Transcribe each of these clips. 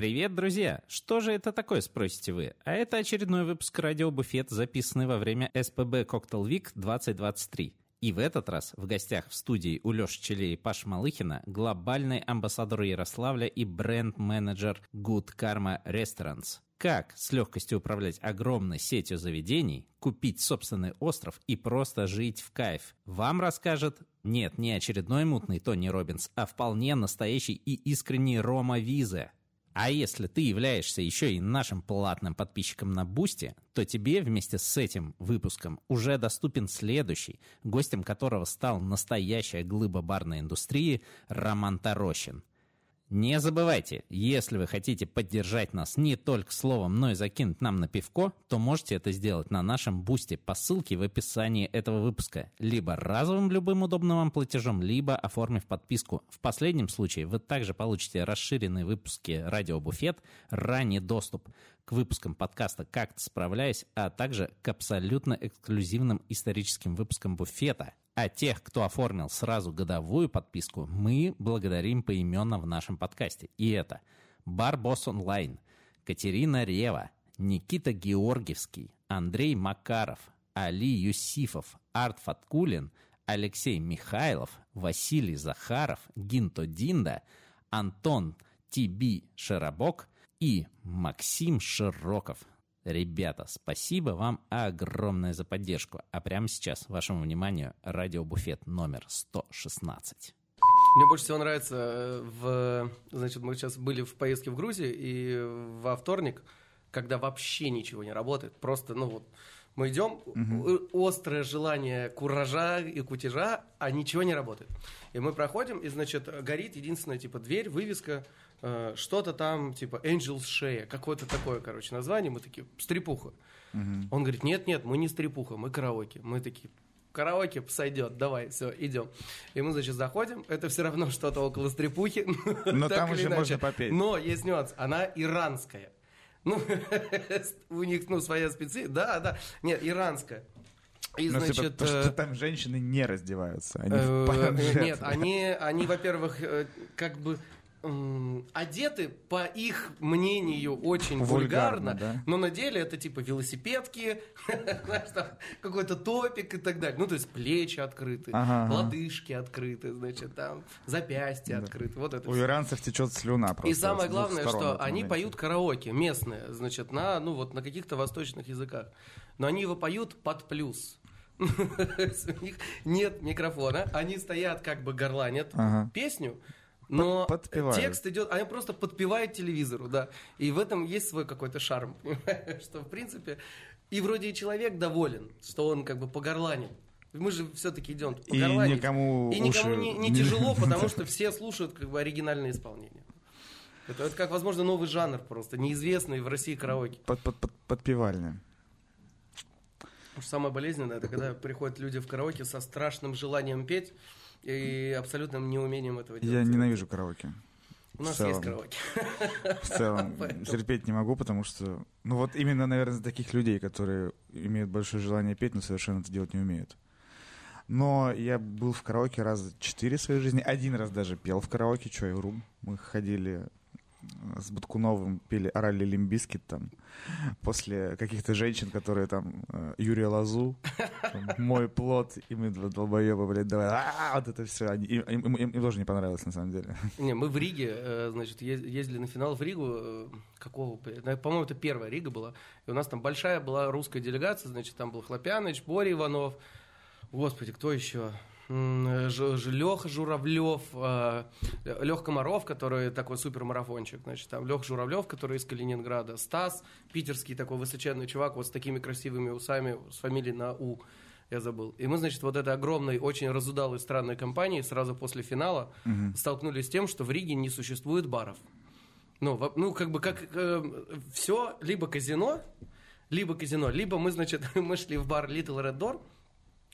Привет, друзья! Что же это такое, спросите вы? А это очередной выпуск «Радио Буфет», записанный во время СПБ Cocktail Week 2023. И в этот раз в гостях в студии у Леши Челе и Паши Малыхина глобальный амбассадор Ярославля и бренд-менеджер Good Karma Restaurants. Как с легкостью управлять огромной сетью заведений, купить собственный остров и просто жить в кайф, вам расскажет нет, не очередной мутный Тони Робинс, а вполне настоящий и искренний Рома Визе. А если ты являешься еще и нашим платным подписчиком на Boosty, то тебе вместе с этим выпуском уже доступен следующий, гостем которого стал настоящая глыба барной индустрии Роман Тарощин. Не забывайте, если вы хотите поддержать нас не только словом, но и закинуть нам на пивко, то можете это сделать на нашем Boosty по ссылке в описании этого выпуска, либо разовым любым удобным вам платежом, либо оформив подписку. В последнем случае вы также получите расширенные выпуски «Радио Буфет», ранний доступ к выпускам подкаста «Как-то справляюсь», а также к абсолютно эксклюзивным историческим выпускам «Буфета», а тех, кто оформил сразу годовую подписку, мы благодарим поименно в нашем подкасте. И это Барбос Онлайн, Катерина Рева, Никита Георгиевский, Андрей Макаров, Али Юсифов, Арт Фаткулин, Алексей Михайлов, Василий Захаров, Гинто Динда, Антон Тиби Широбок и Максим Широков. Ребята, спасибо вам огромное за поддержку. А прямо сейчас вашему вниманию радиобуфет номер 116. Мне больше всего нравится э, в... Значит, мы сейчас были в поездке в Грузии, и во вторник, когда вообще ничего не работает, просто, ну вот, мы идем, угу. острое желание куража и кутежа, а ничего не работает. И мы проходим, и, значит, горит единственная, типа, дверь, вывеска, э, что-то там, типа, Angels Shea, какое-то такое, короче, название, мы такие, стрипуха. Угу. Он говорит, нет-нет, мы не стрипуха, мы караоке. Мы такие, караоке сойдет, давай, все, идем. И мы, значит, заходим, это все равно что-то около стрипухи. Но там уже можно попеть. Но есть нюанс, она иранская. Ну, у них, ну, своя специ... Да, да. Нет, иранская. И, Но ну, значит, потому, что там женщины не раздеваются. Они э, нет, они, они, во-первых, э, как бы одеты, по их мнению, очень вульгарно, вульгарно да? но на деле это типа велосипедки, какой-то топик и так далее. Ну, то есть плечи открыты, ага, лодыжки открыты, значит, там запястья да. открыты. Вот это У все. иранцев течет слюна просто. И самое главное, что они поют караоке местные, значит, на, ну, вот, на каких-то восточных языках. Но они его поют под плюс. У них нет микрофона, они стоят как бы горланят ага. песню, но подпевают. текст идет, они просто подпевают телевизору, да. И в этом есть свой какой-то шарм, что в принципе и вроде и человек доволен, что он как бы погорланил. Мы же все-таки идем по И никому, и никому не, не тяжело, потому что все слушают как бы оригинальное исполнение. Это, это как, возможно, новый жанр просто, неизвестный в России караоке. Под, под, под, подпевальный. Самое болезненное, это когда приходят люди в караоке со страшным желанием петь, и абсолютным неумением этого делать. Я ненавижу караоке. У нас есть караоке. В целом, терпеть не могу, потому что, ну вот именно, наверное, таких людей, которые имеют большое желание петь, но совершенно это делать не умеют. Но я был в караоке раз четыре в своей жизни. Один раз даже пел в караоке, что и рум. Мы ходили с Баткуновым пели «Орали Limp Bizkit» там, после каких-то женщин, которые там э, Юрия Лозу, там, «Мой плот», и мы долбоебы, блядь, давай, а вот это все, им, им, им, им тоже не понравилось, на самом деле. Не, мы в Риге, э, значит, ездили на финал в Ригу, э, какого, по-моему, это первая Рига была, и у нас там большая была русская делегация, значит, там был Хлопяныч, Боря Иванов, господи, кто еще? Леха Журавлев, э, Лех Комаров, который такой супермарафончик, значит, там Лех Журавлев, который из Калининграда, Стас, питерский такой высоченный чувак, вот с такими красивыми усами, с фамилией на У, я забыл. И мы, значит, вот этой огромной, очень разудалой странной компании сразу после финала угу. столкнулись с тем, что в Риге не существует баров. Ну, ну как бы как э, все, либо казино, либо казино, либо мы, значит, мы шли в бар Little Red Door,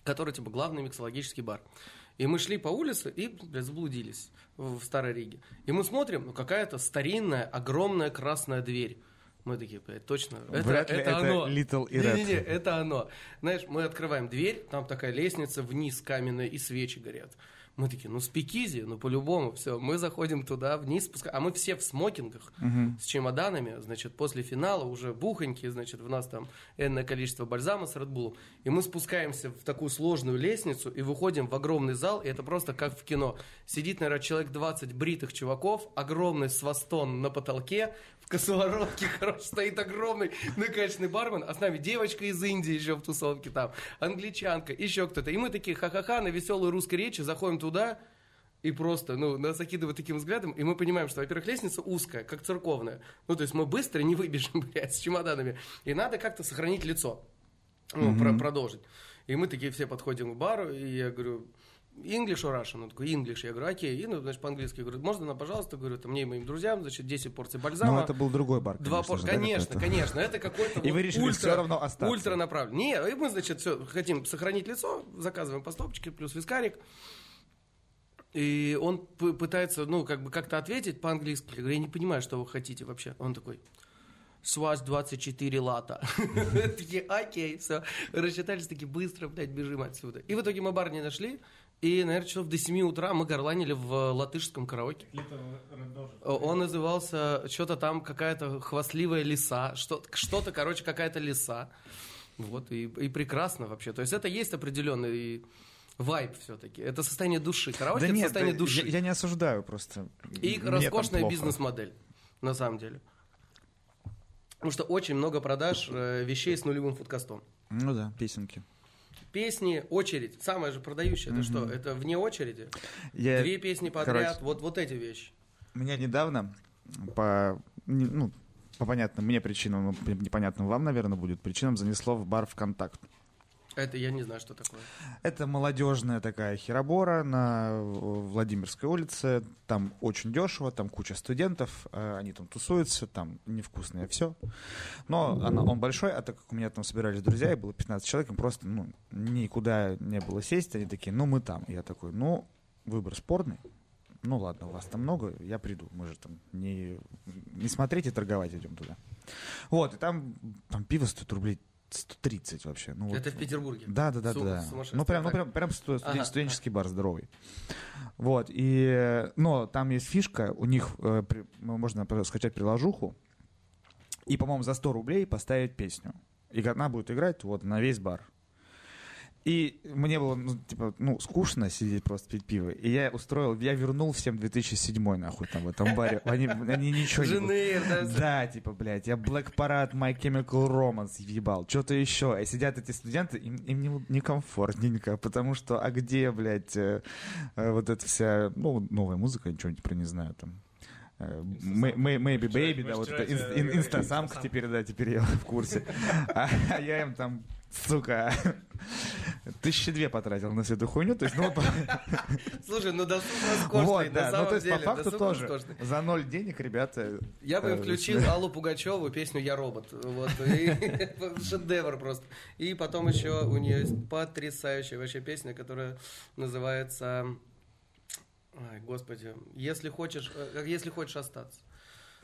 который типа главный миксологический бар. И мы шли по улице и, блядь, заблудились в Старой Риге. И мы смотрим, ну какая-то старинная, огромная красная дверь. Мы такие, блядь, точно, это, это, это оно. Little и Не-не-не, это оно. Знаешь, мы открываем дверь, там такая лестница вниз каменная, и свечи горят. Мы такие, ну спикизи, ну по-любому, все. Мы заходим туда, вниз, спускаем. А мы все в смокингах, Мгм. с чемоданами, значит, после финала уже бухоньки, значит, в нас там энное количество бальзама с Редбулом. И мы спускаемся в такую сложную лестницу и выходим в огромный зал, и это просто как в кино. Сидит, наверное, человек 20 бритых чуваков, огромный свастон на потолке, в косоворотке, короче, стоит огромный накачанный бармен, а с нами девочка из Индии еще в тусовке там, англичанка, еще кто-то. И мы такие ха-ха-ха на веселой русской речи заходим туда, и просто, ну, нас закидывают таким взглядом, и мы понимаем, что, во-первых, лестница узкая, как церковная. Ну, то есть мы быстро не выбежим, блядь, с чемоданами. И надо как-то сохранить лицо. Ну, про- продолжить. И мы такие все подходим к бару, и я говорю, English or Russian? Он такой, English. Я говорю, окей. И, ну, значит, по-английски. Говорю, можно нам, пожалуйста, говорю, это мне и моим друзьям, значит, 10 порций бальзама. Ну, это был другой бар, Два конечно пор... же, да, Конечно, конечно. Это какой-то И вы решили всё равно остаться. Ультра направлен. Не, и мы, значит, все, хотим сохранить лицо, заказываем по стопочке, плюс вискарик. И он пытается, ну, как бы как-то ответить по-английски. Я говорю, я не понимаю, что вы хотите вообще. Он такой, с вас 24 лата. Такие, окей, все. Рассчитались такие, быстро, блядь, бежим отсюда. И в итоге мы бар не нашли. И, наверное, часов до 7 утра мы горланили в латышском караоке. Он назывался что-то там какая-то хвастливая лиса, что- что-то, короче, какая-то лиса. Вот, и, и прекрасно вообще. То есть это есть определенный вайб все-таки. Это состояние души. Караоке Да это нет, состояние да, души. Я, я не осуждаю просто. И Мне роскошная бизнес-модель, на самом деле. Потому что очень много продаж э, вещей с нулевым фудкостом. Ну да, песенки. Песни, очередь. Самое же продающее, это что? Это вне очереди. Я, Две песни подряд, короче, вот, вот эти вещи. Меня недавно по, ну, по понятным мне причинам, ну, непонятным вам, наверное, будет причинам, занесло в бар ВКонтакт. Это я не знаю, что такое. Это молодежная такая херобора на Владимирской улице. Там очень дешево, там куча студентов, э, они там тусуются, там невкусное все. Но она, он большой, а так как у меня там собирались друзья, и было 15 человек, им просто ну, никуда не было сесть. Они такие, ну мы там. Я такой, ну, выбор спорный. Ну ладно, у вас там много, я приду. Мы же там не, не смотреть и торговать идем туда. Вот, и там, там пиво стоит рублей 130 вообще. Ну, вот. Это в Петербурге. Да, да, да, Су- да. Ну, прям, ну, прям, прям сту- Ага, студенческий бар здоровый. Вот, и, но там есть фишка, у них э, при- ну, можно скачать приложуху и, по-моему, за 100 рублей поставить песню. И она будет играть вот на весь бар. И мне было, ну, типа, ну, скучно сидеть просто пить пиво. И я устроил, я вернул всем 2007 нахуй там в этом баре. Они, они ничего не... Жены, да, Да, типа, блядь, я Black Parade, My Chemical Romance ебал, что-то еще. И сидят эти студенты, им, им не- некомфортненько, потому что, а где, блядь, э, э, вот эта вся, ну, новая музыка, ничего про не знаю там. Э, Maybe Baby, да, вот это инстасамка инстасамка. теперь, да, теперь я в курсе. А а я им там, сука, тысячи две потратил на всю эту хуйню, то есть, ну, Слушай, ну досуг роскошный, вот, на да, ну, самом то есть, по деле, факту досуг тоже, роскошный. за ноль денег, ребята, Я бы э, включил Аллу Пугачеву песню «Я робот». Вот, и шедевр просто. И потом еще у нее есть потрясающая вообще песня, которая называется... Ай, господи. Если хочешь, э, если хочешь остаться.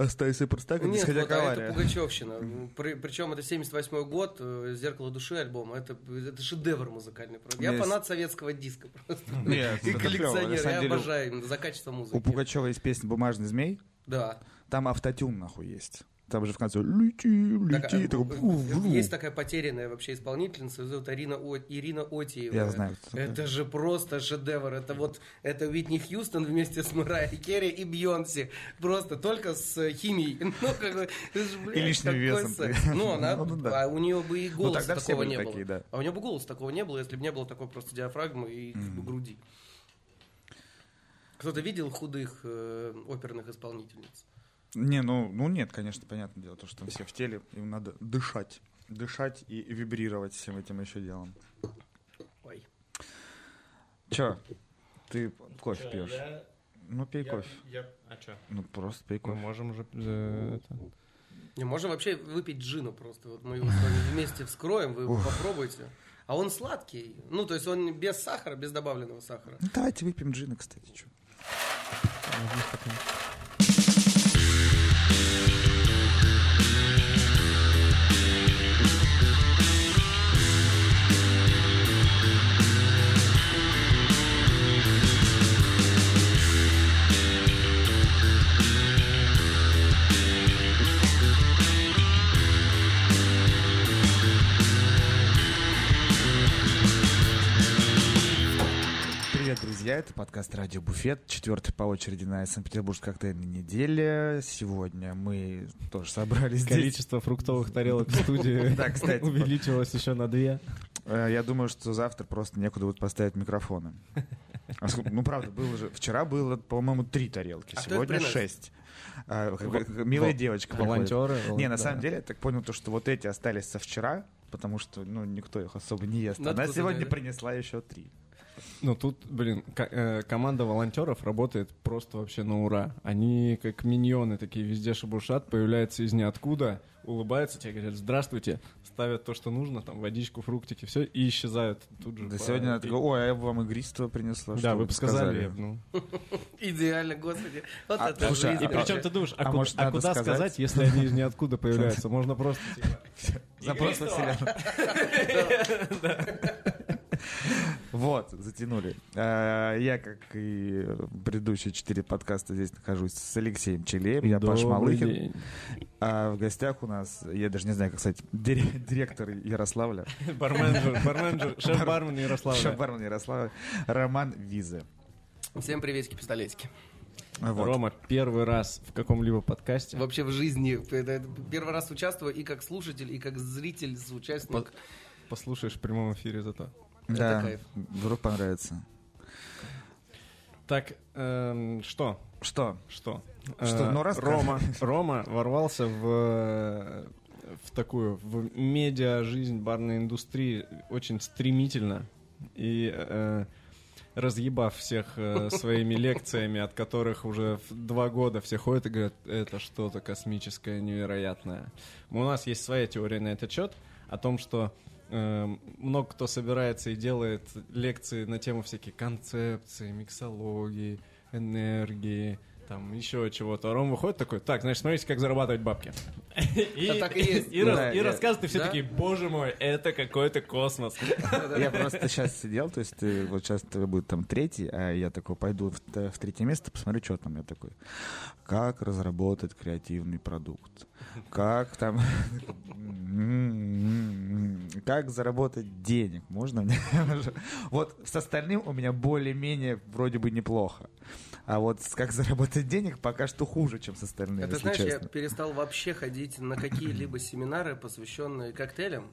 Остайся просто так, Нет, вот, а это. Пугачевщина. При- причем это 78 год, э, «Зеркало души» альбом. Это, это шедевр музыкальный. просто. Я Есть. фанат советского диска просто. Нет, И коллекционер. Я деле. обожаю именно за качество музыки. У Пугачева есть песня «Бумажный змей», Да. там автотюн нахуй есть. Там же в конце «Лети, Так, лети», такой, э, «Ву, ву». Есть такая потерянная вообще исполнительница, ее зовут Арина О- Ирина Отиева. Я знаю. Это же просто шедевр. Это вот это Уитни Хьюстон вместе с Мэрайей Керри и Бьонси. Просто только с химией. Ну, как бы, блядь, И лишним весом. секс. Ну, она, Ну, ну да. а у нее бы и Ну, голоса тогда все такого не такие, было. да. А у нее бы голоса такого не было, если бы не было такой просто диафрагмы и как бы, груди. Кто-то видел худых э, оперных исполнительниц? Не, ну, ну нет, конечно, понятное дело, то, что там все в теле, им надо дышать. Дышать и вибрировать всем этим еще делом. Ой. Че, ты кофе Чё, пьешь? я- Ну, пей я- кофе. я- А что? Ну, просто пей Мы кофе. можем уже... э, это- Не, можем вообще выпить джину просто. Вот мы его с вами вместе вскроем, вы попробуйте. А он сладкий. Ну, то есть он без сахара, без добавленного сахара. Ну, давайте выпьем джина, кстати, что. Друзья, это подкаст «Радио Буфет», четвертый по очереди на Санкт-Петербургской коктейльной неделе. Сегодня мы тоже собрались здесь. Количество фруктовых тарелок в студии Да, кстати. увеличилось еще на две. Э, Я думаю, что завтра просто некуда будет поставить микрофоны. А Ну, правда, было же... Вчера было, по-моему, три тарелки, А сегодня шесть. А, Милая девочка приходит. Волонтеры. Не, на да. самом деле, я так понял, то, что вот эти остались со вчера, потому что, ну, никто их особо не ест. Надо Она кто-то сегодня принесла еще три. Ну тут, блин, э, команда волонтеров работает просто вообще на ура. Они как миньоны такие везде шебуршат, появляются из ниоткуда, улыбаются тебе, говорят «Здравствуйте», ставят то, что нужно, там водичку, фруктики, все, и исчезают тут же. Да по- сегодня она и- такая, ой, а я бы вам игристого принесла. Да, вы бы сказали. ну. Идеально, господи. Вот А, это слушай, жизнь И причем ты думаешь, а, А куда, может, а куда сказать? сказать, если они из ниоткуда появляются? Можно просто типа, Запрос на вселенную. Вот, затянули. Э, Я, как и предыдущие четыре подкаста, здесь нахожусь с Алексеем Челеем, я Паш «Добрый Малыхин. день». А в гостях у нас, я даже не знаю, как сказать, дире- директор Ярославля, Барменджер, барменджер, шеф-бармен Ярославля. шеф-бармен Ярославля, Роман Визе. Всем приветики, пистолетики. Вот. Рома, первый раз в каком-либо подкасте. Вообще в жизни. Первый раз участвую и как слушатель, и как зритель, участник. Послушаешь в прямом эфире зато. Да, кайф. вдруг понравится. Так, эм, что? Что? Что? Что? Э, Ну, рассказывай. Рома, Рома ворвался в, э, в такую, в медиа жизнь барной индустрии очень стремительно и э, разъебав всех э, своими лекциями, от которых уже в два года все ходят и говорят, это что-то космическое, невероятное. У нас есть своя теория на этот счет, о том, что э, много кто собирается и делает лекции на тему всякие концепции, миксологии, энергии, там еще чего-то. А Ром выходит такой, так, значит, смотрите, как зарабатывать бабки. И, А так и есть. и рас- Да, и я- рассказывает, и все Да? такие, боже мой, это какой-то космос. Я просто сейчас сидел, то есть ты, вот сейчас будет там третий, а я такой пойду в третье место, посмотрю, что там. Я такой, как разработать креативный продукт? Как там... Как заработать денег? Можно мне? Вот с остальным у меня более-менее вроде бы неплохо. А вот как заработать денег пока что хуже, чем с остальным, Это знаешь, я честно. перестал вообще ходить на какие-либо семинары, посвященные коктейлям.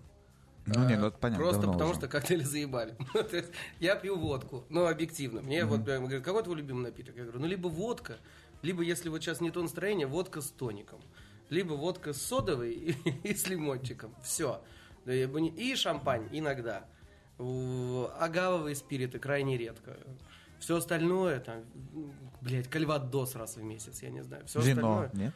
Ну, не, ну, А, это понятно, Просто потому уже. что коктейли заебали. Есть Я пью водку, ну, объективно. Мне вот прям говорят, какой твой любимый напиток? Я говорю, ну, либо водка, либо, если вот сейчас не то настроение, водка с тоником. Либо водка с содовой и, и с лимончиком. Все. И шампань иногда. У- Агавовые спириты крайне редко. Все остальное, там, блядь, кальвадос раз в месяц, я не знаю. Все Вино, остальное нет?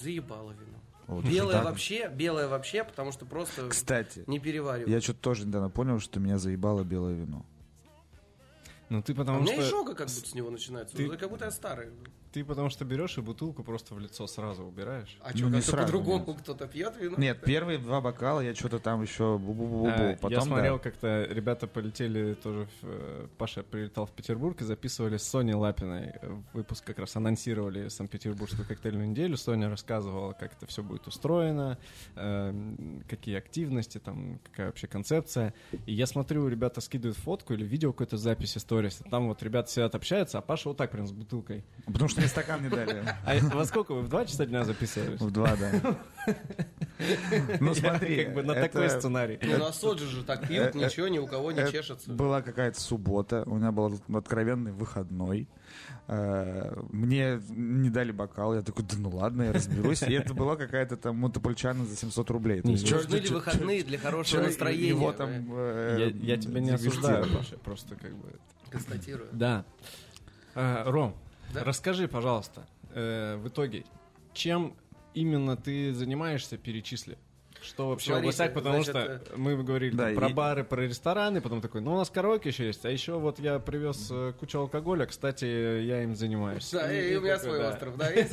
заебало вино. Вот белое так. вообще, белое вообще, потому что просто Кстати, не перевариваю. я что-то тоже недавно понял, что меня заебало белое вино. Ну ты А у потому меня что... изжога как будто с него начинается. ты- Ну, Как будто я старый. Ты потому что берешь и бутылку просто в лицо сразу убираешь. А Ну, что, не как-то по-другому нет. кто-то пьет вино? Нет, первые два бокала я что-то там еще бу-бу-бу-бу. А, Потом, Я смотрел, да. как-то ребята полетели тоже, в, э, Паша прилетал в Петербург и записывали с Соней Лапиной. Выпуск как раз анонсировали Санкт-Петербургскую коктейльную неделю. Соня рассказывала, как это все будет устроено, э, какие активности, там, какая вообще концепция. И я смотрю, ребята скидывают фотку или видео какой-то записи сторис. Там вот ребята сидят, общаются, а Паша вот так прям с бутылкой. Потому что мне стакан не дали. А во сколько вы? В два часа дня записывались? В два, да. Ну смотри. Как бы на это- такой сценарий. Ну, на соджи же так пьют, э, ничего ни у кого не это чешется. Была какая-то суббота, у меня был откровенный выходной. Э, Мне не дали бокал, я такой, да ну ладно, я разберусь. И это была какая-то там мутапульчана за 700 рублей. Нужны ли выходные для хорошего настроения? Его там... э, Я, тебя не осуждаю, Паша, просто как бы... Констатирую. Да. Ром, Да? расскажи, пожалуйста, э, в итоге, чем именно ты занимаешься, перечисли? Что вообще Смотрите, гостях, потому значит, что мы говорили да, там про и- бары, про рестораны, потом такой, ну у нас караоке еще есть, а еще вот я привез э, кучу алкоголя, кстати, я им занимаюсь. Да, и, у меня такой, свой да. остров, да. И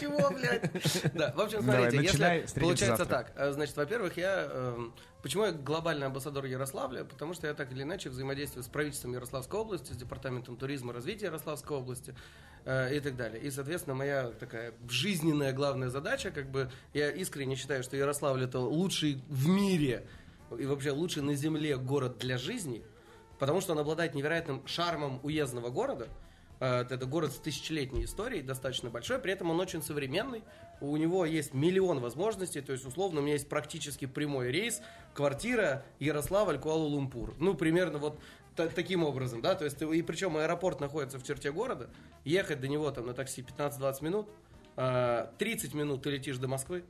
чего, блядь? Да, в общем, смотрите, если получается так, э, значит, во-первых, я... Почему я глобальный амбассадор Ярославля? Потому что я так или иначе взаимодействую с правительством Ярославской области, с департаментом туризма и развития Ярославской области э, и так далее. И, соответственно, моя такая жизненная главная задача, как бы, я искренне считаю, что Ярославль это лучший в мире и вообще лучший на земле город для жизни, потому что он обладает невероятным шармом уездного города, это город с тысячелетней историей, достаточно большой, при этом он очень современный, у него есть миллион возможностей, то есть, условно, у меня есть практически прямой рейс, квартира Ярославль, Куала-Лумпур. Ну, примерно вот таким образом, да, то есть, и причем аэропорт находится в черте города, ехать до него там на такси 15-20 минут, 30 э, минут ты летишь до Москвы,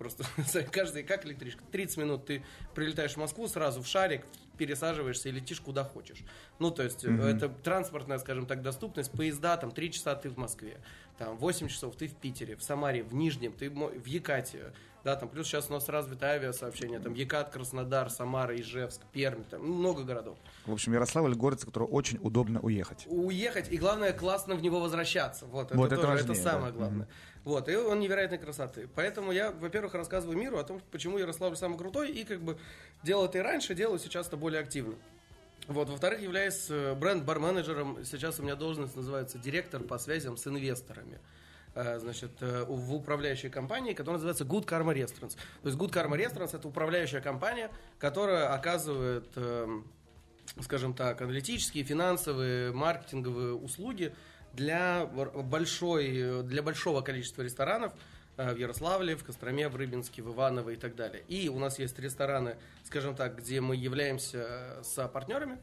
Просто каждый, как электричка. 30 минут ты прилетаешь в Москву, сразу в шарик, пересаживаешься и летишь куда хочешь. Ну, то есть, mm-hmm. это транспортная, скажем так, доступность. Поезда, там, 3 часа ты в Москве, там, 8 часов ты в Питере, в Самаре, в Нижнем, ты в Якате. Да, там, плюс сейчас у нас развито авиасообщение, там, Екат, Краснодар, Самара, Ижевск, Пермь, там, ну, много городов. В общем, Ярославль город, с которого очень удобно уехать. Уехать, и главное, классно в него возвращаться. Вот, вот это, это, тоже, важнее, это самое да. главное. Mm-hmm. Вот, и он невероятной красоты. Поэтому я, во-первых, рассказываю миру о том, почему Ярославль самый крутой, и как бы делал это и раньше, делаю сейчас это более активно. Вот, во-вторых, являюсь э, бренд-бар-менеджером, сейчас у меня должность называется директор по связям с инвесторами э, значит, э, в управляющей компании, которая называется Good Karma Restaurants. То есть Good Karma Restaurants это управляющая компания, которая оказывает, эм, скажем так, аналитические, финансовые, маркетинговые услуги для, большой, для большого количества ресторанов э, в Ярославле, в Костроме, в Рыбинске, в Иваново и так далее. И у нас есть рестораны, скажем так, где мы являемся с партнерами,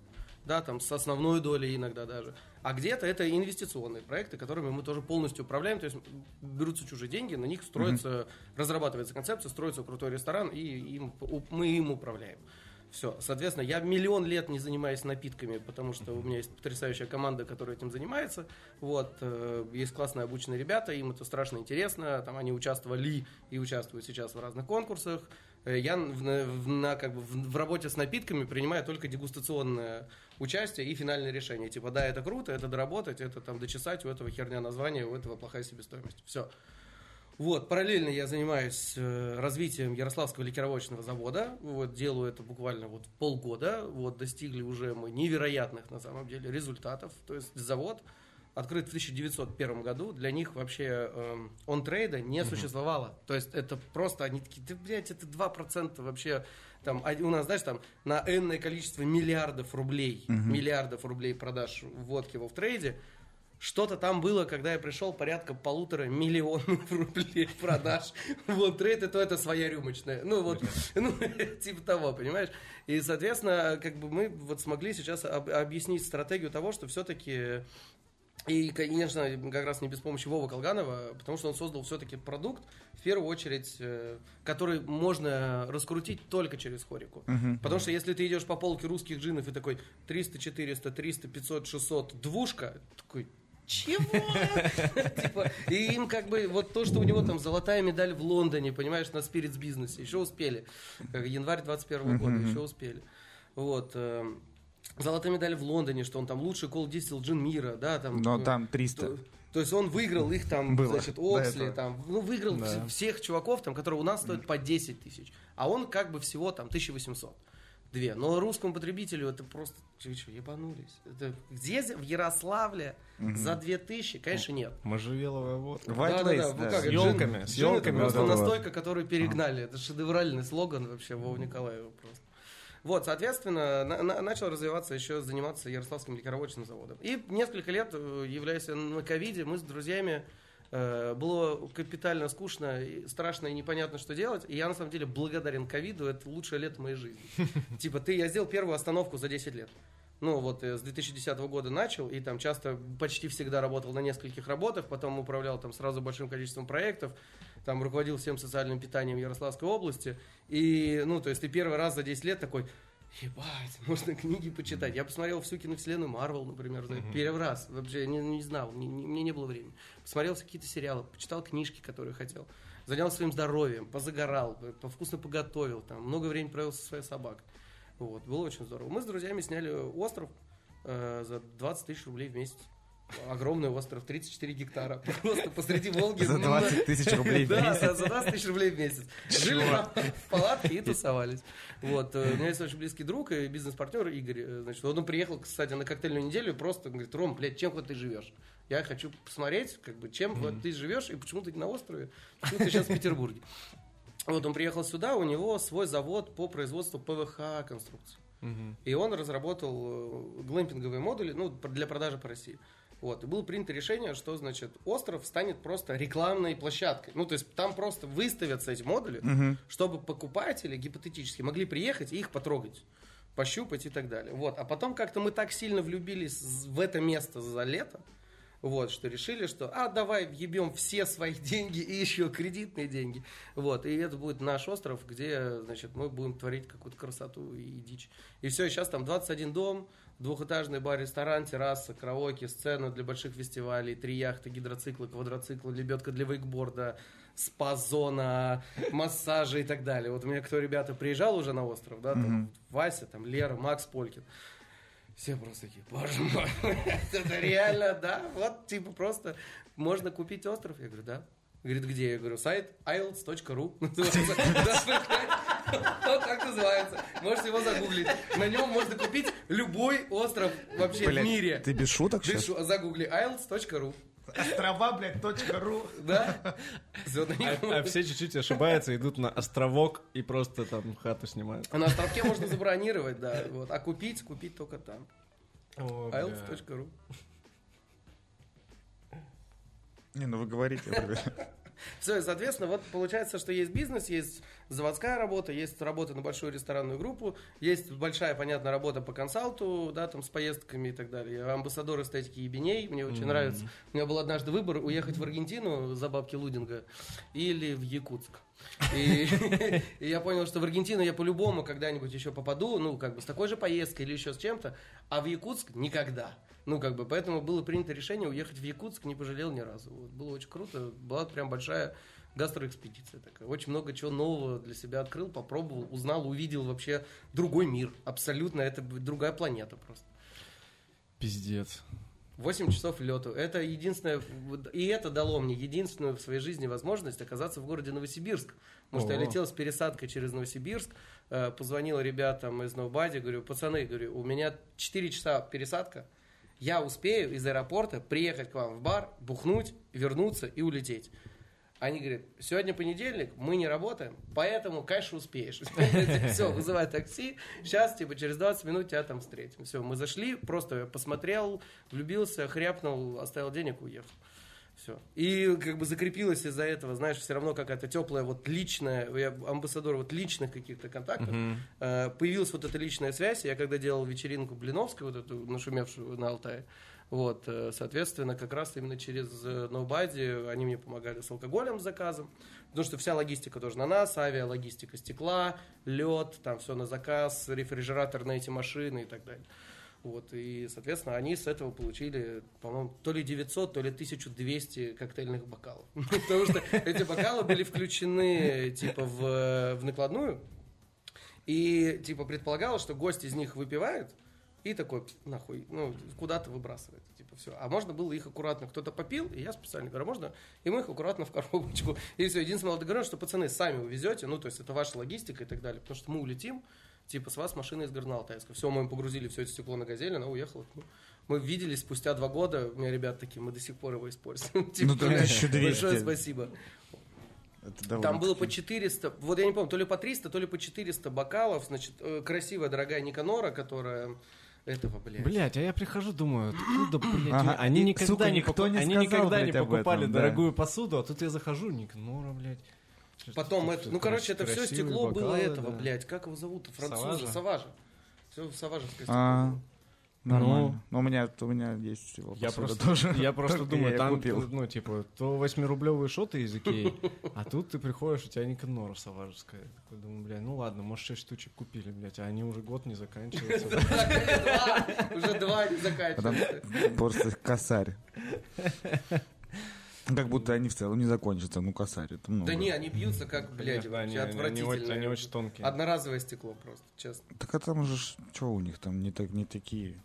да, там с основной долей иногда даже. А где-то это инвестиционные проекты, которыми мы тоже полностью управляем, то есть берутся чужие деньги, на них строится, mm-hmm. разрабатывается концепция, строится крутой ресторан, и им, мы им управляем. Все. Соответственно, я миллион лет не занимаюсь напитками, потому что у меня есть потрясающая команда, которая этим занимается. Вот. Э, есть классные обученные ребята, им это страшно интересно. Там они участвовали и участвуют сейчас в разных конкурсах. Э, я в, в, на, как бы, в, в работе с напитками принимаю только дегустационное участие и финальное решение. Типа, да, это круто, это доработать, это там дочесать, у этого херня название, у этого плохая себестоимость. Все. Вот, параллельно я занимаюсь э, развитием Ярославского ликеровочного завода. Вот, делаю это буквально вот полгода. Вот, достигли уже мы невероятных, на самом деле, результатов. То есть завод открыт в 1901 году. Для них вообще э, он-трейда не существовало. То есть это просто, они такие, да, блядь, это 2% вообще. Там, у нас, знаешь, там на энное количество миллиардов рублей, uh-huh. миллиардов рублей продаж водки в трейде что-то там было, когда я пришел, порядка полутора миллионов рублей продаж. Вот, трейд это, это своя рюмочная. Ну, вот, ну, типа того, понимаешь? И, соответственно, как бы мы вот смогли сейчас об, объяснить стратегию того, что все-таки и, конечно, как раз не без помощи Вова Колганова, потому что он создал все-таки продукт, в первую очередь, э, который можно раскрутить только через хорику. Uh-huh, потому что если ты идешь по полке русских джинов и такой 300, 400, 300, 500, 600, двушка, такой, чего? Типа, и им как бы вот то, что у него там золотая медаль в Лондоне, понимаешь, на спиритс бизнесе, еще успели. Январь 21 года, еще успели. Вот. Э, золотая медаль в Лондоне, что он там лучший кол дистил джин мира, да, там. Но там 300. То, то есть он выиграл их там, Было значит, Оксли, там, ну, выиграл да. всех чуваков, там, которые у нас стоят по 10 тысяч, а он как бы всего там 1800 две. Но русскому потребителю это просто, вы что, ебанулись? Это где в Ярославле угу. за 2000? Конечно, нет. Можжевеловая водка. White да, да, да. да. С елками. С елками. Это просто настойка, которую перегнали. Это шедевральный слоган вообще Вова Николаева просто. Вот, соответственно, на, на, начал развиваться еще, заниматься Ярославским ликероводочным заводом. И несколько лет, э, являясь на ковиде, мы с друзьями Э, было капитально скучно, страшно и непонятно, что делать. И я, на самом деле, благодарен ковиду. Это лучшее лето моей жизни. Типа, ты, я сделал первую остановку за 10 лет. Ну, вот э, с 2010 года начал, и там часто, почти всегда работал на нескольких работах, потом управлял там сразу большим количеством проектов, там руководил всем социальным питанием Ярославской области. И, ну, то есть ты первый раз за 10 лет такой, Ебать, можно книги почитать. Я посмотрел всю киновселенную Марвел, например, uh-huh. первый раз. Вообще не, не знал, не, не, мне не было времени. Посмотрел какие-то сериалы, почитал книжки, которые хотел. Занялся своим здоровьем, позагорал, вкусно поготовил, там, много времени провел со своей собакой. Вот, было очень здорово. Мы с друзьями сняли остров э, за 20 тысяч рублей в месяц. Огромный остров, 34 гектара. Просто посреди Волги. За 20 тысяч рублей в месяц? Да, за 20 тысяч рублей в месяц. Жили в палатке и тусовались. Вот. Э, у меня есть очень близкий друг и бизнес-партнер Игорь. Э, значит, он приехал, кстати, на коктейльную неделю и просто говорит, Ром, блядь, чем вот ты живешь? Я хочу посмотреть, как бы, чем вот ты живешь и почему ты на острове, почему ты сейчас в Петербурге. Вот он приехал сюда, у него свой завод по производству ПВХ конструкций. И он разработал э, глэмпинговые модули ну, для продажи по России. Вот, и было принято решение, что, значит, остров станет просто рекламной площадкой. Ну, то есть там просто выставятся эти модули, Мгм. чтобы покупатели гипотетически могли приехать и их потрогать, пощупать и так далее. Вот. А потом как-то мы так сильно влюбились в это место за лето, вот, что решили, что, а, давай въебем все свои деньги и еще кредитные деньги. Вот, и это будет наш остров, где, значит, мы будем творить какую-то красоту и дичь. И все, и сейчас там 21 дом, двухэтажный бар, ресторан, терраса, караоке, сцена для больших фестивалей, три яхты, гидроциклы, квадроциклы, лебедка для вейкборда, спа-зона, массажи и так далее. Вот у меня кто ребята приезжал уже на остров, да, там Вася, там Лера, Макс Полькин. Все просто такие, боже мой, это реально, да? Вот, типа, просто можно купить остров? Я говорю, да. Говорит, где? Я говорю, сайт ielts.ru. Вот так называется. Можете его загуглить. На нем можно купить любой остров вообще в Блядь, мире. Ты без шуток Ты сейчас? шо, Загугли ielts.ru. Острова, блядь, точка ру. Да? Всё, на них А, а все чуть-чуть ошибаются, идут на островок и просто там хату снимают. А на островке можно забронировать, да. Вот. А купить, купить только там. О, бля. ielts.ru. Не, ну вы говорите. я говорю. Все, и, соответственно, вот получается, что есть бизнес, есть заводская работа, есть работа на большую ресторанную группу, есть большая, понятная работа по консалту, да, там, с поездками и так далее. Я амбассадор эстетики ебеней, мне очень нравится. У меня был однажды выбор, уехать в Аргентину за бабки Лудинга или в Якутск. И, и я понял, что в Аргентину я по-любому когда-нибудь еще попаду, ну, как бы с такой же поездкой или еще с чем-то, а в Якутск никогда. Ну, как бы, поэтому было принято решение уехать в Якутск, не пожалел ни разу. Вот, было очень круто, была прям большая гастроэкспедиция такая. Очень много чего нового для себя открыл, попробовал, узнал, увидел вообще другой мир. Абсолютно, это другая планета просто. Пиздец. 8 часов лету. Это единственное, и это дало мне единственную в своей жизни возможность оказаться в городе Новосибирск. Потому что я летел с пересадкой через Новосибирск, э, позвонил ребятам из Новбади, говорю, пацаны, говорю, у меня 4 часа пересадка, я успею из аэропорта приехать к вам в бар, бухнуть, вернуться и улететь. Они говорят, сегодня понедельник, мы не работаем, поэтому, конечно, успеешь. Все, вызывай такси, сейчас, типа, через 20 минут тебя там встретим. Все, мы зашли, просто посмотрел, влюбился, хряпнул, оставил денег, уехал. Все. И как бы закрепилась из-за этого, знаешь, все равно какая-то теплая, вот личная, я амбассадор вот личных каких-то контактов. Э, Появилась вот эта личная связь. Я когда делал вечеринку Блиновской, вот эту нашумевшую на Алтае, вот, э, соответственно, как раз именно через э, Nobody они мне помогали с алкоголем, с заказом, потому что вся логистика тоже на нас, авиалогистика стекла, лед, там все на заказ, рефрижератор на эти машины и так далее. Вот, и, соответственно, они с этого получили, по-моему, то ли 900, то ли 1200 коктейльных бокалов. Потому что эти бокалы были включены, типа, в, в накладную, и, типа, предполагалось, что гость из них выпивает, и такой, «Пс, нахуй, ну, куда-то выбрасывает, типа, все. А можно было их аккуратно, кто-то попил, и я специально говорю, «А можно, и мы их аккуратно в коробочку. И все, единственное, было договорено, что, пацаны, сами увезете, ну, то есть, это ваша логистика и так далее, потому что мы улетим, типа, с вас машина из Горно-Алтайска. Все, мы им погрузили все это стекло на газель, она уехала. Ну, Мы виделись спустя два года, у меня ребята такие, мы до сих пор его используем. Типа, Ну, там блядь, 1200. Большое спасибо. Там было по таки- 400, вот я не помню, то ли по 300, то ли по 400 бокалов, значит, э, красивая, дорогая Никанора, которая этого, блядь. Блять, а я прихожу, думаю, откуда, блядь, Ага, они никогда сука, не, никто покуп- не они сказал, никогда блядь, не покупали этом, да. дорогую посуду, а тут я захожу, Никнора, блядь. Потом это, ну, короче, это все стекло было этого, блядь, как его зовут, француза, Саважа? Все Саважевское стекло. А, было. Нормально. Но у меня, у меня есть всего Я просто, тоже. я просто думаю, я там, купил. ну, типа, то 8-рублевые шоты из Икеи, а тут ты приходишь, у тебя Никанора Саважская. Я Такой думаю, бля, ну ладно, может, 6 штучек купили, блядь, а они уже год не заканчиваются. Уже два не там заканчивается. просто косарь. Как будто они в целом не закончатся. Ну, косарь, это много. Да не, они бьются как, блядь, они, вообще они- они очень- отвратительно. они очень тонкие. Одноразовое стекло просто, честно. Так а там же, что у них там не, так, не такие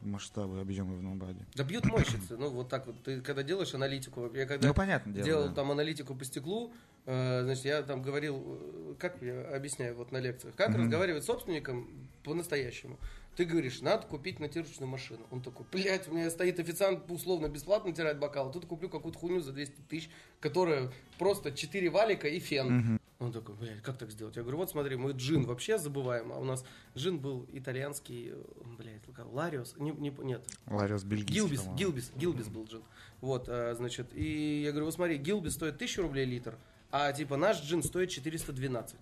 масштабы, объемы в Нобаде. Да бьют мойщицы. Ну, вот так вот. Ты когда делаешь аналитику, я когда Ну, понятно дело. делал да. там аналитику по стеклу, э, значит, я там говорил, э, как я объясняю вот на лекциях, как разговаривать с собственником по-настоящему. Ты говоришь, надо купить натирочную машину. Он такой, блядь, у меня стоит официант условно бесплатно натирает бокал, тут куплю какую-то хуйню за 200 тысяч, которая просто 4 валика и фен. Он такой, блядь, как так сделать? Я говорю, вот смотри, мы джин вообще забываем, а у нас джин был итальянский, э, блядь, Лариос, не, не, нет, Лариос бельгийский, Гилбис, по-моему. Гилбис, Гилбис был джин. Вот, а, значит, и я говорю, вот смотри, Гилбис стоит 1000 рублей литр, а типа наш джин стоит 412.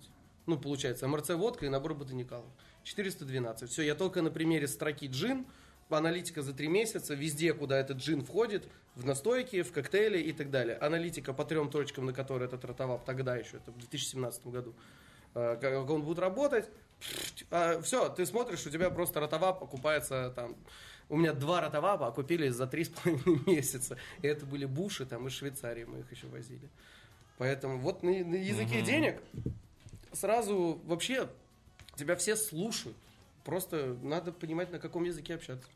Ну, получается, МРЦ водка и набор ботаникалов. 412. Все, я только на примере строки джин, аналитика за три месяца, везде, куда этот джин входит, в настойки, в коктейли и так далее. Аналитика по трем точкам, на которые этот ротовап тогда еще, это в 2017 году, э, как он будет работать. все, ты смотришь, у тебя просто ротовап окупается там. У меня два ротовапа окупились за три с половиной месяца. И это были буши там из Швейцарии, мы их еще возили. Поэтому вот на, на языке денег сразу вообще тебя все слушают. Просто надо понимать, на каком языке общаться.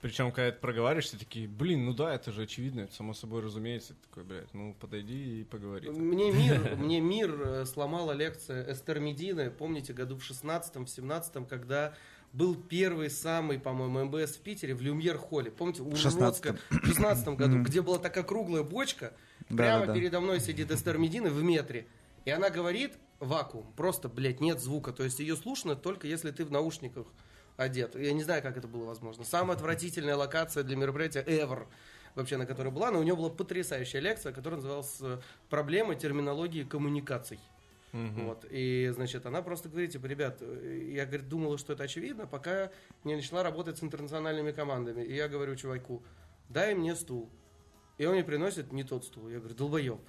Причем, когда это проговариваешь, все такие, блин, ну да, это же очевидно, это само собой разумеется. Ты такой, блядь, ну подойди и поговори. Мне мир, мне мир э, сломала лекция Эстер Медины, помните, году в 16-м, в 17-м, когда был первый самый, по-моему, МБС в Питере в Люмьер-холле. Помните, у 16-м. Лоцка в 16 году, где была такая круглая бочка, прямо передо мной сидит Эстер Медина в метре, и она говорит вакуум, просто, блядь, нет звука. То есть ее слушно только если ты в наушниках одет. Я не знаю, как это было возможно. Самая отвратительная локация для мероприятия ever вообще, на которой была, но у нее была потрясающая лекция, которая называлась э, «Проблемы терминологии коммуникаций». Мгм. Вот. И, значит, она просто говорит, типа, ребят, я, говорит, думала, что это очевидно, пока не начала работать с интернациональными командами. И я говорю чуваку, дай мне стул. И он мне приносит не тот стул. Я говорю, долбоеб.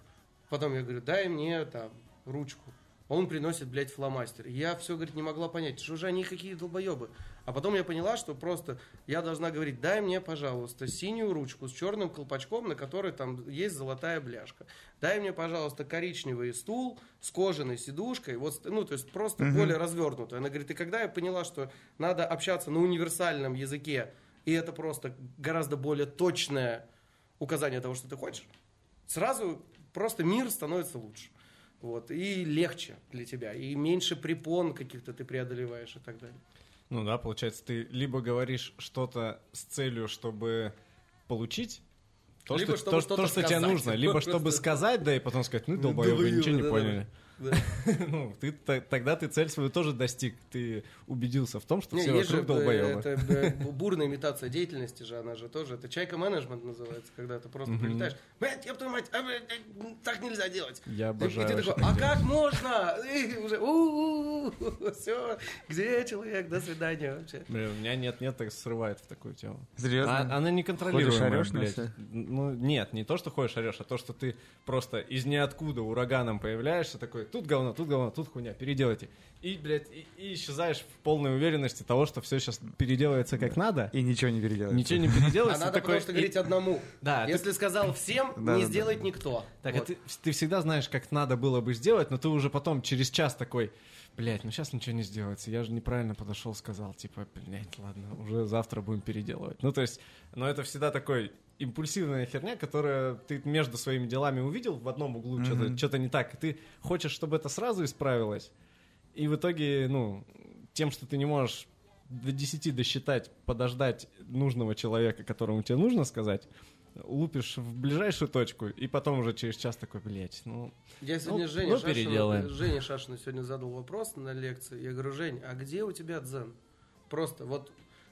Потом я говорю, дай мне там ручку. Он приносит, блядь, фломастер. И Я все, говорит, не могла понять, что же они какие долбоебы. А потом я поняла, что просто я должна говорить, дай мне, пожалуйста, синюю ручку с черным колпачком, на которой там есть золотая бляшка. Дай мне, пожалуйста, коричневый стул с кожаной сидушкой. Вот, ну, то есть просто более развернутую. Она говорит, и когда я поняла, что надо общаться на универсальном языке, и это просто гораздо более точное указание того, что ты хочешь, сразу просто мир становится лучше. Вот, и легче для тебя, и меньше препон каких-то ты преодолеваешь и так далее. Ну да, получается, ты либо говоришь что-то с целью, чтобы получить то, Либо что, чтобы то, что тебе нужно, либо чтобы сказать, да, и потом сказать, ну, долбоёбы, ничего не поняли. Да. Ну, ты, тогда ты цель свою тоже достиг. Ты убедился в том, что Не, все вокруг э, долбоёбы. это э, бурная имитация деятельности же, она же тоже, это чайка-менеджмент называется, когда ты просто прилетаешь, блядь, я твою мать, а, э, так нельзя делать. Я обожаю И ты такой, так а как можно? И уже, все, где человек, до свидания вообще. Бля, у меня нет-нет, так срывает в такую тему. Серьезно? А- она неконтролируемая, орёшь на блядь. Ну, нет, не то, что ходишь орешь, а то, что ты просто из ниоткуда ураганом появляешься, такой, тут говно, тут говно, тут хуйня, переделайте. И, блядь, и, и исчезаешь в полной уверенности того, что все сейчас переделается как надо, И ничего не переделать. ничего не А переделается. надо ты такой, потому что и- говорить одному. Да, ты- Если сказал всем, Да, не да, да. сделает никто. Так, а Вот. ты, ты всегда знаешь, как надо было бы сделать, но ты уже потом через час такой, блядь, ну сейчас ничего не сделается, я же неправильно подошел, сказал, типа, блядь, ладно, уже завтра будем переделывать. Ну, то есть, но это всегда такой импульсивная херня, которая ты между своими делами увидел в одном углу что-то, Мгм. что-то не так, и ты хочешь, чтобы это сразу исправилось, и в итоге, ну, тем, что ты не можешь до 10 досчитать, подождать нужного человека, которому тебе нужно сказать, лупишь в ближайшую точку, и потом уже через час такой, блядь, ну... Я сегодня Ну, Жене, ну, Шашину, переделаем. Жене Шашину сегодня задал вопрос на лекции. Я говорю, Жень, а где у тебя дзен? Просто вот,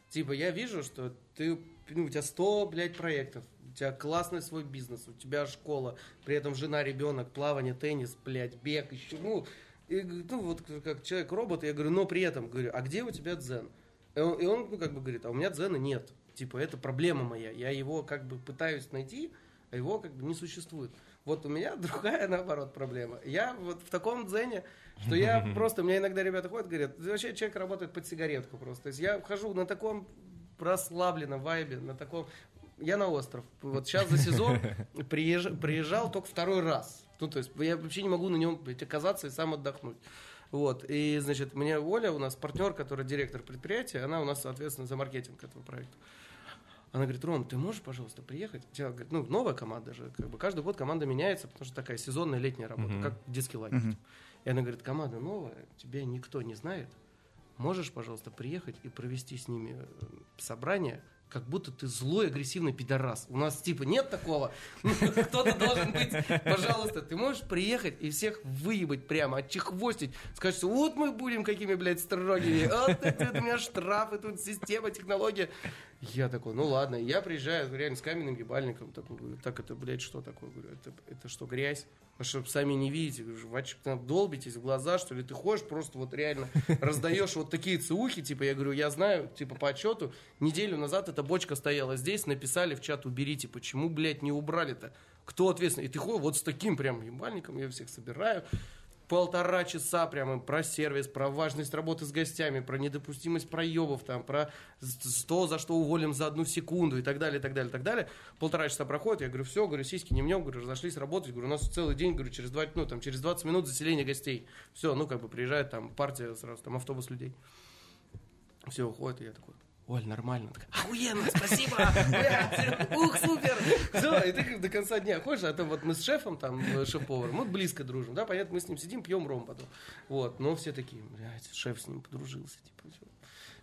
типа, я вижу, что ты, ну, у тебя 100, блядь, проектов, у тебя классный свой бизнес, у тебя школа, при этом жена, ребенок, плавание, теннис, блядь, бег, еще, ну, и, ну, вот как человек-робот, я говорю, но при этом, говорю, а где у тебя дзен? И он, и он, ну, как бы говорит, а у меня дзена нет. Типа, это проблема моя. Я его как бы пытаюсь найти, а его как бы не существует. Вот у меня другая, наоборот, проблема. Я вот в таком дзене, что я просто, у меня иногда ребята ходят, говорят, «Да вообще человек работает под сигаретку просто. То есть я хожу на таком расслабленном вайбе, на таком... Я на остров. Вот сейчас за сезон приезж- приезжал только второй раз. Ну, то есть я вообще не могу на нем блядь, оказаться и сам отдохнуть. Вот, и, значит, мне Оля, у нас партнер, который директор предприятия, она у нас, соответственно, за маркетинг этого проекта. Она говорит, Ром, ты можешь, пожалуйста, приехать? Тебя, говорит, ну, новая команда же, как бы каждый год команда меняется, потому что такая сезонная летняя работа, Мгм. как детский лагерь. Мгм. И она говорит, команда новая, тебя никто не знает. Можешь, пожалуйста, приехать и провести с ними э, собрание как будто ты злой, агрессивный пидорас. У нас типа нет такого. Кто-то должен быть. Пожалуйста, ты можешь приехать и всех выебать прямо, отчехвостить. Сказать, что вот мы будем какими, блядь, строгими. Вот это у меня штрафы, тут система, технология. Я такой, ну ладно. Я приезжаю реально с каменным ебальником. Такой, говорю, так это, блядь, что такое? Говорю, это, это что, грязь? А чтобы сами не видите, говорю, в очки там долбитесь в глаза, что ли, ты ходишь, просто вот реально раздаешь вот такие цеухи, типа, я говорю, я знаю, типа, по отчету, неделю назад эта бочка стояла здесь, написали в чат, уберите, почему, блядь, не убрали-то? Кто ответственный? И ты ходишь вот с таким прям ебальником, я всех собираю, полтора часа прямо про сервис, про важность работы с гостями, про недопустимость проебов, там, про то, за что уволим за одну секунду и так далее, и так далее, и так далее. Полтора часа проходит, я говорю, все, говорю, сиськи не мнем, говорю, разошлись работать, говорю, у нас целый день, говорю, через, 20, ну, там, через 20 минут заселение гостей. Все, ну, как бы приезжает там партия сразу, там автобус людей. Все, уходит, и я такой, Оль, нормально. Такая, Охуенно, спасибо! Ух, супер! Все, и ты до конца дня ходишь, а то вот мы с шефом, там, э, шеф-поваром, мы близко дружим, да, понятно, мы с ним сидим, пьем ром потом. Вот, но все такие, блядь, шеф с ним подружился, типа, все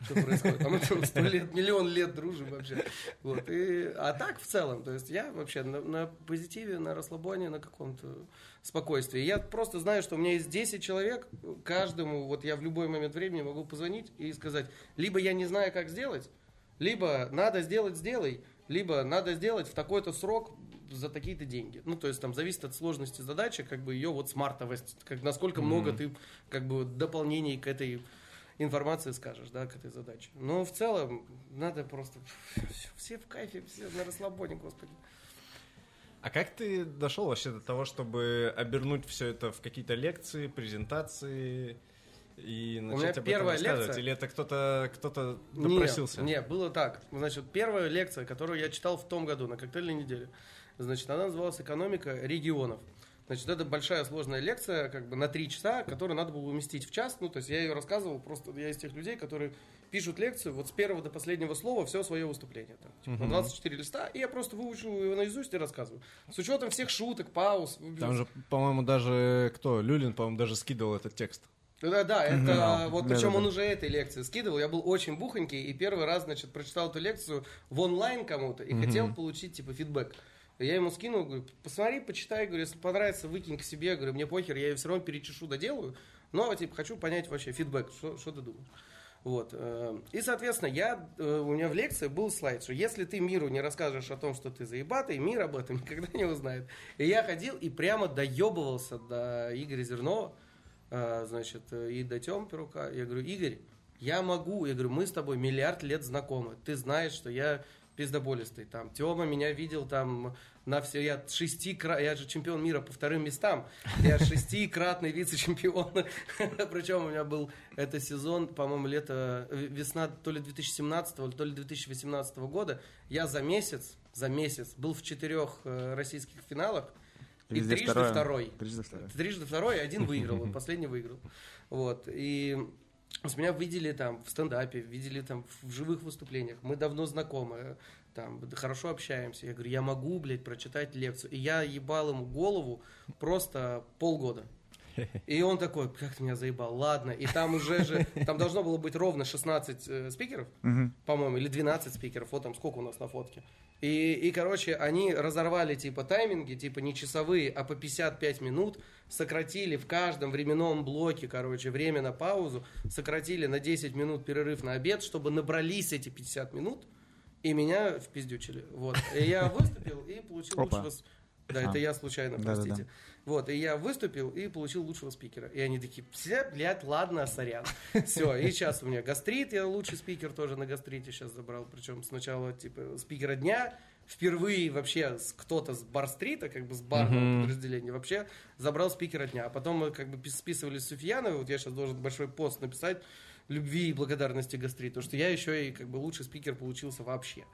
что происходит. А мы там сто лет, миллион лет дружим вообще. Вот. И, а так в целом, то есть я вообще на, на позитиве, на расслабоне, на каком-то спокойствии. Я просто знаю, что у меня есть 10 человек, каждому вот я в любой момент времени могу позвонить и сказать, либо я не знаю, как сделать, либо надо сделать, сделай, либо надо сделать в такой-то срок за такие-то деньги. Ну, то есть там зависит от сложности задачи, как бы ее вот смартовость, как насколько mm-hmm. много ты как бы дополнений к этой информации скажешь, да, к этой задаче. Но в целом надо просто все в кайфе, все на расслабоне, господи. А как ты дошел вообще до того, чтобы обернуть все это в какие-то лекции, презентации и начать У меня об этом первая рассказывать? лекция... Или это кто-то кто допросился? Не, не, было так. Значит, первая лекция, которую я читал в том году на коктейльной неделе, значит, она называлась «Экономика регионов». Значит, это большая сложная лекция, как бы на три часа, которую надо было уместить в час. Ну, то есть я ее рассказывал, просто я из тех людей, которые пишут лекцию, вот с первого до последнего слова все свое выступление. Там, типа, uh-huh. 24 листа, и я просто выучу его наизусть и рассказываю. С учетом всех шуток, пауз. Там же, по-моему, даже кто? Люлин, по-моему, даже скидывал этот текст. Да, да, это mm-hmm. вот причем да, да. он уже этой лекции скидывал. Я был очень бухонький и первый раз, значит, прочитал эту лекцию в онлайн кому-то и mm-hmm. хотел получить типа фидбэк. Я ему скинул, говорю, посмотри, почитай, говорю, если понравится, выкинь к себе, говорю, мне похер, я ее все равно перечешу, доделаю, но, типа, хочу понять вообще фидбэк, что, что ты думаешь. Вот. Э, и, соответственно, я, э, у меня в лекции был слайд, что если ты миру не расскажешь о том, что ты заебатый, мир об этом никогда не узнает. И я ходил и прямо доебывался до Игоря Зернова, э, значит, и до Тём Перука. Я говорю, Игорь, я могу, я говорю, мы с тобой миллиард лет знакомы. Ты знаешь, что я пиздоболистый. Там Тёма меня видел там на все, я шести, я же чемпион мира по вторым местам, я шестикратный вице-чемпион, причем у меня был это сезон, по-моему, лето, весна то ли 2017, то ли 2018 года, я за месяц, за месяц был в четырех э, российских финалах, и трижды второй. Трижды второй. Трижды второй, один выиграл, последний выиграл. Вот, и с меня видели там в стендапе, видели там в живых выступлениях. Мы давно знакомы, там, хорошо общаемся. Я говорю, я могу, блядь, прочитать лекцию. И я ебал ему голову просто полгода. И он такой, как ты меня заебал, ладно. И там уже же, там должно было быть ровно 16 э, спикеров, по-моему, или 12 спикеров, вот там сколько у нас на фотке. И, и, короче, они разорвали, типа, тайминги, типа, не часовые, а по 55 минут, сократили в каждом временном блоке, короче, время на паузу, сократили на 10 минут перерыв на обед, чтобы набрались эти 50 минут, и меня впиздючили. Вот. И я выступил и получил Опа. лучшего... Да, а. это я случайно, простите. Да, да, да. Вот, и я выступил и получил лучшего спикера. И они такие, все, блядь, ладно, сорян. Все, и сейчас у меня гастрит, я лучший спикер тоже на гастрите сейчас забрал. Причем сначала, типа, спикера дня, впервые вообще кто-то с бар-стрита, как бы с барного mm-hmm. подразделения, вообще забрал спикера дня. А потом мы как бы списывались с Суфьяновой, вот я сейчас должен большой пост написать, любви и благодарности гастрит, потому что я еще и как бы лучший спикер получился вообще.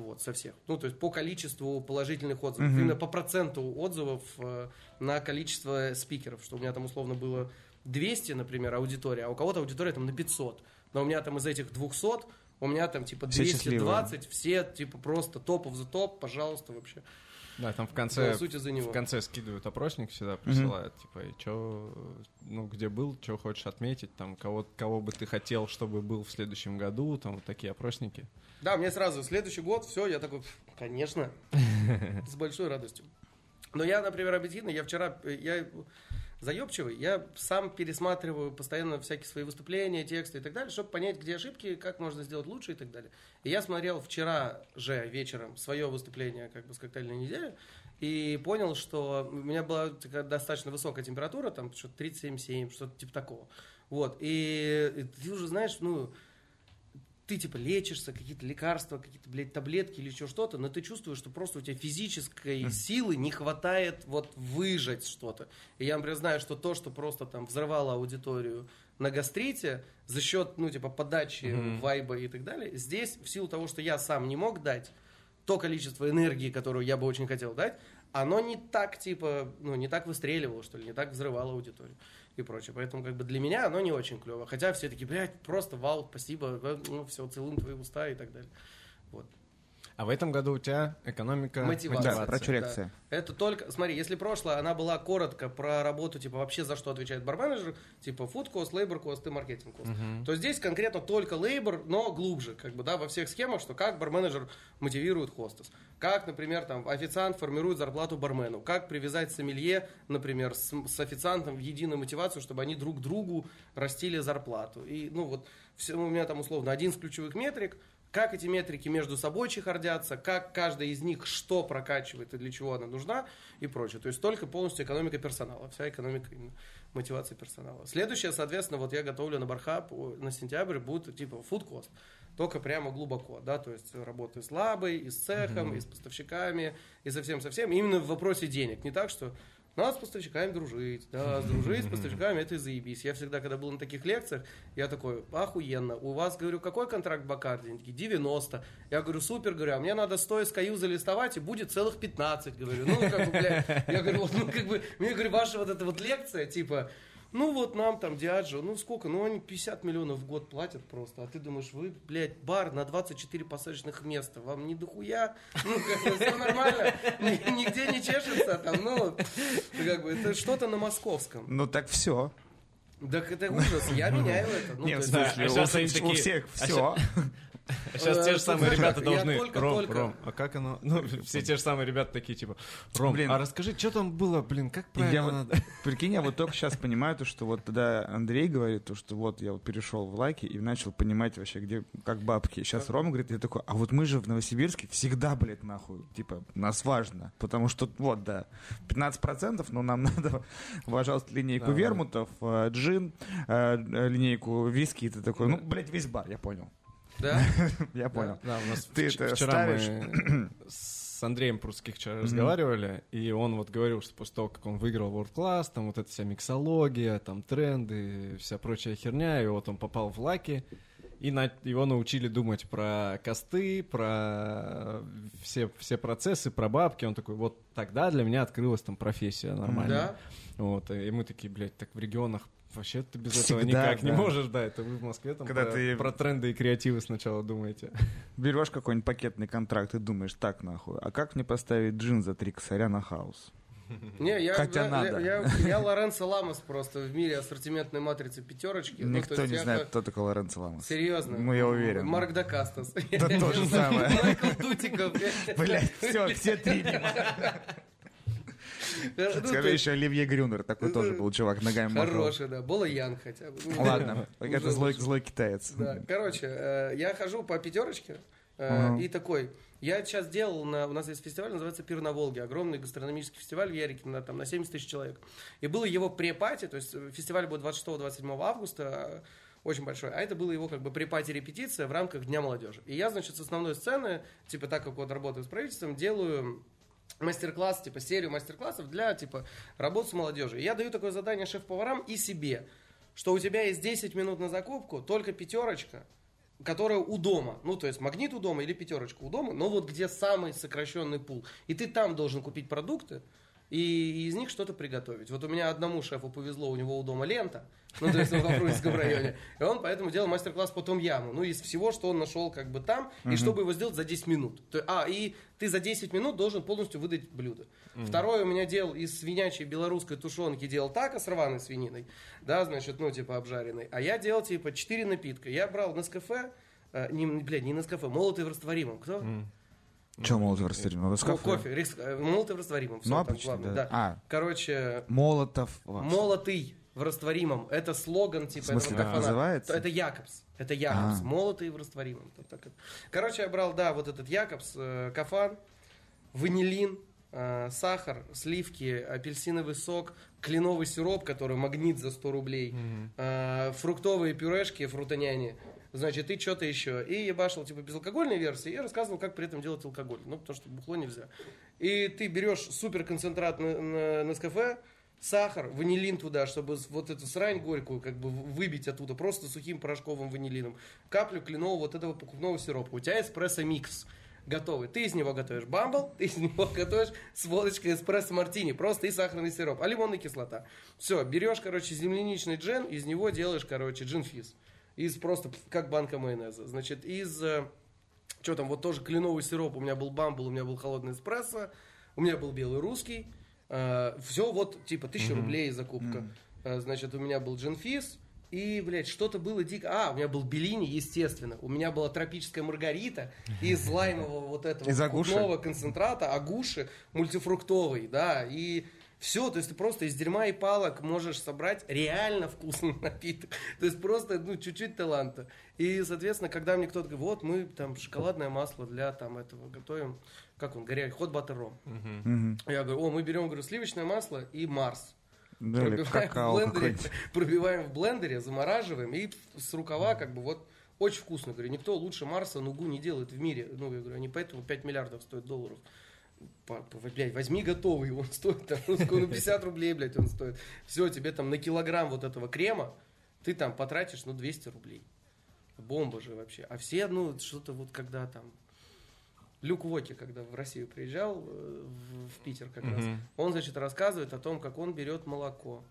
Вот, со всех. Ну, то есть по количеству положительных отзывов. Mm-hmm. Именно по проценту отзывов э, на количество спикеров. Что у меня там условно было 200, например, аудитория, а у кого-то аудитория там на 500. Но у меня там из этих 200, у меня там типа 220, все, все типа просто топов за топ, пожалуйста, вообще. Да, там в конце, сути за него. в конце скидывают опросник всегда, присылают, типа, и чё, ну, где был, что хочешь отметить, там, кого, кого бы ты хотел, чтобы был в следующем году, там, вот такие опросники. Да, мне сразу, следующий год, все, я такой, «Пф, конечно, с большой радостью. Но я, например, объективно, я вчера, я заебчивый, я сам пересматриваю постоянно всякие свои выступления, тексты и так далее, чтобы понять, где ошибки, как можно сделать лучше и так далее. И я смотрел вчера же вечером свое выступление как бы с коктейльной недели, и понял, что у меня была такая достаточно высокая температура, там что-то 37,7, что-то типа такого. Вот, и, и ты уже знаешь, ну, ты типа лечишься, какие-то лекарства, какие-то, блядь, таблетки или еще что-то, но ты чувствуешь, что просто у тебя физической силы не хватает вот выжать что-то. И я, например, знаю, что то, что просто там взрывало аудиторию на гастрите за счет, ну, типа, подачи Мгм. вайба и так далее, здесь, в силу того, что я сам не мог дать то количество энергии, которую я бы очень хотел дать, оно не так, типа, ну, не так выстреливало, что ли, не так взрывало аудиторию и прочее. Поэтому, как бы, для меня оно не очень клево. Хотя все такие, блядь, просто вау, спасибо, э, ну, все, целуем твои уста и так далее. А в этом году у тебя экономика Мотивация. Да, про чурекция. Это только, смотри, если прошлое, она была коротко про работу, типа, вообще за что отвечает барменеджер, типа, food cost, labor cost и marketing cost, Мгм. то здесь конкретно только labor, но глубже, как бы, да, во всех схемах, что как барменеджер мотивирует хостес, как, например, там, официант формирует зарплату бармену, как привязать сомелье, например, с, с официантом в единую мотивацию, чтобы они друг другу растили зарплату. И, ну, вот, все, у меня там, условно, один из ключевых метрик, как эти метрики между собой чехардятся, как каждая из них что прокачивает и для чего она нужна и прочее. То есть только полностью экономика персонала, вся экономика именно мотивации персонала. Следующее, соответственно, вот я готовлю на Бархаб на сентябрь будет типа cost, только прямо глубоко, да, то есть работаю с лабой, и с цехом, и с поставщиками, и совсем совсем именно в вопросе денег. Не так, что надо с поставщиками дружить, да, дружить с поставщиками, это и заебись. Я всегда, когда был на таких лекциях, я такой, охуенно, у вас, говорю, какой контракт? Они такие, 90. Я говорю, супер, говорю, а мне надо 100 SKU залистовать, и будет целых 15, говорю. Ну, как бы, бля, я говорю, вот, ну, как бы, мне, говорю, ваша вот эта вот лекция, типа, ну вот нам там Диаджо, ну сколько, ну они 50 миллионов в год платят просто, а ты думаешь, вы, блядь, бар на 24 посадочных места, вам не дохуя, ну как бы все нормально, Ни- нигде не чешется там, ну, как бы это что-то на московском. Ну так все. Так это ужас, я меняю это. Ну, Нет, в смысле, а у, у всех а все. Сейчас Э, те же самые слушай, ребята должны... Ром, Ром, а как оно... Ну, все те же самые ребята такие, типа, Ром, Блин. а расскажи, что там было, блин, как правильно Я вот-? Прикинь, я вот только сейчас понимаю, то, что вот тогда Андрей говорит, то, что вот я вот перешел в лайки и начал понимать вообще, где, как бабки. Сейчас Рома говорит, я такой, а вот мы же в Новосибирске всегда, блядь, нахуй, типа, нас важно, потому что, вот, да, 15%, но нам надо, пожалуйста, линейку Да, вермутов, э, джин, э, э, линейку виски, и ты такой, ну, блядь, весь бар, я понял, Да? я понял. Да, у нас Ты вчера мы с Андреем Прусских вчера разговаривали, и он вот говорил, что после того, как он выиграл World Class, там вот эта вся миксология, там тренды, вся прочая херня, и вот он попал в лаки, и на- его научили думать про косты, про все, все процессы, про бабки. Он такой, вот тогда для меня открылась там профессия нормальная. Да? Вот, и мы такие, блядь, так в регионах вообще ты без Всегда, этого никак не да. можешь, да, это вы в Москве там Когда про, ты- про тренды и креативы сначала думаете. Берешь какой-нибудь пакетный контракт и думаешь, так, нахуй, а как мне поставить джин за три косаря на хаус? Не, я, Хотя я, надо. Я, я, я Лоренцо Ламос просто в мире ассортиментной матрицы пятерочки. Ну, Никто то есть не я знает, х- кто такой Лоренцо Ламос. Серьезно? Ну, я уверен. Марк Дакаскос. Да то же самое. Майкл Дудикофф. Блять, все, все три. Ну, Скажи есть еще Оливье Грюнер, такой тоже был чувак, ногами. Хороший, да. Бола Ян хотя бы. Ну, Ладно, это злой, китаец. Да, короче, э, я хожу по пятерочке э, и такой. Я сейчас делал, на, у нас есть фестиваль, называется «Пир на Волге», огромный гастрономический фестиваль в Ярике, на, там, на 70 тысяч человек. И было его препати, то есть фестиваль будет 26-27 августа, э, очень большой, а это было его как бы препати репетиция в рамках Дня молодежи. И я, значит, с основной сцены, типа так как вот работаю с правительством, делаю мастер-класс, типа серию мастер-классов для типа работы с молодежью. Я даю такое задание шеф-поварам и себе, что у тебя есть 10 минут на закупку, только пятерочка, которая у дома. Ну, то есть магнит у дома или пятерочка у дома, но вот где самый сокращенный пул. И ты там должен купить продукты, и из них что-то приготовить. Вот у меня одному шефу повезло, у него у дома лента, ну, то есть в Фрунзенском районе, и он поэтому делал мастер-класс по том яму, ну, из всего, что он нашел как бы там, и чтобы его сделать за 10 минут. А, и ты за 10 минут должен полностью выдать блюдо. Второе у меня делал из свинячей белорусской тушенки, делал тако с рваной свининой, да, значит, ну, типа обжаренной, а я делал, типа, 4 напитка. Я брал Нескафе, э, не, блядь, не Нескафе, молотый в растворимом. Кто? Че молотов растворимый? Ко- кафе. кофе, рис- э, молотый в растворимом. Ну, там обычно, главное, да. А. Короче, Молотов. молотый в растворимом. Это слоган типа В смысле, этого кафана. называется? Это Якобс. Это Якобс. А. Молотый в растворимом. Короче, я брал, да, вот этот Якобс, э, кафан, ванилин, э, сахар, сливки, апельсиновый сок, кленовый сироп, который магнит за 100 рублей, э, фруктовые пюрешки, фрутоняне, значит, и что-то еще. И ебашил, типа, безалкогольной версии, и рассказывал, как при этом делать алкоголь. Ну, потому что бухло нельзя. И ты берешь суперконцентрат на, на, на кафе, сахар, ванилин туда, чтобы вот эту срань горькую как бы выбить оттуда, просто сухим порошковым ванилином. Каплю кленового вот этого покупного сиропа. У тебя эспрессо микс готовый. Ты из него готовишь бамбл, ты из него готовишь с водочкой эспрессо мартини, просто и сахарный сироп, а лимонная кислота. Все, берешь, короче, земляничный джин, из него делаешь, короче, джин физ. Из просто, как банка майонеза. Значит, из, что там, вот тоже кленовый сироп, у меня был бамбл, у меня был холодный эспрессо, у меня был белый русский, все вот, типа, тысяча рублей закупка. Э, Значит, у меня был джин физ, и, блядь, что-то было дико... А, у меня был Беллини, естественно. У меня была тропическая маргарита из лаймового вот этого вкусного концентрата, агуши, мультифруктовый, да, и все, то есть ты просто из дерьма и палок можешь собрать реально вкусный напиток. То есть просто, ну, чуть-чуть таланта. И, соответственно, когда мне кто-то говорит, вот мы там шоколадное масло для там этого готовим, как он, горячий, хот баттер ром. Мгм. Я говорю, о, мы берем, говорю, сливочное масло и Марс. Да, Пробиваем в, какао блендере, какой-нибудь. пробиваем в блендере, замораживаем и с рукава как бы вот очень вкусно. Говорю, никто лучше Марса нугу не делает в мире. Ну, я говорю, они поэтому 5 миллиардов стоят долларов. По- по- Блядь, возьми готовый, он стоит там, сколько, ну, 50 рублей, блядь, он стоит. Все, тебе там на килограмм вот этого крема ты там потратишь, ну, 200 рублей. Бомба же вообще. А все, ну, что-то вот когда там... Люк Воки, когда в Россию приезжал, э, в, в Питер как раз, Мгм. он, значит, рассказывает о том, как он берет молоко.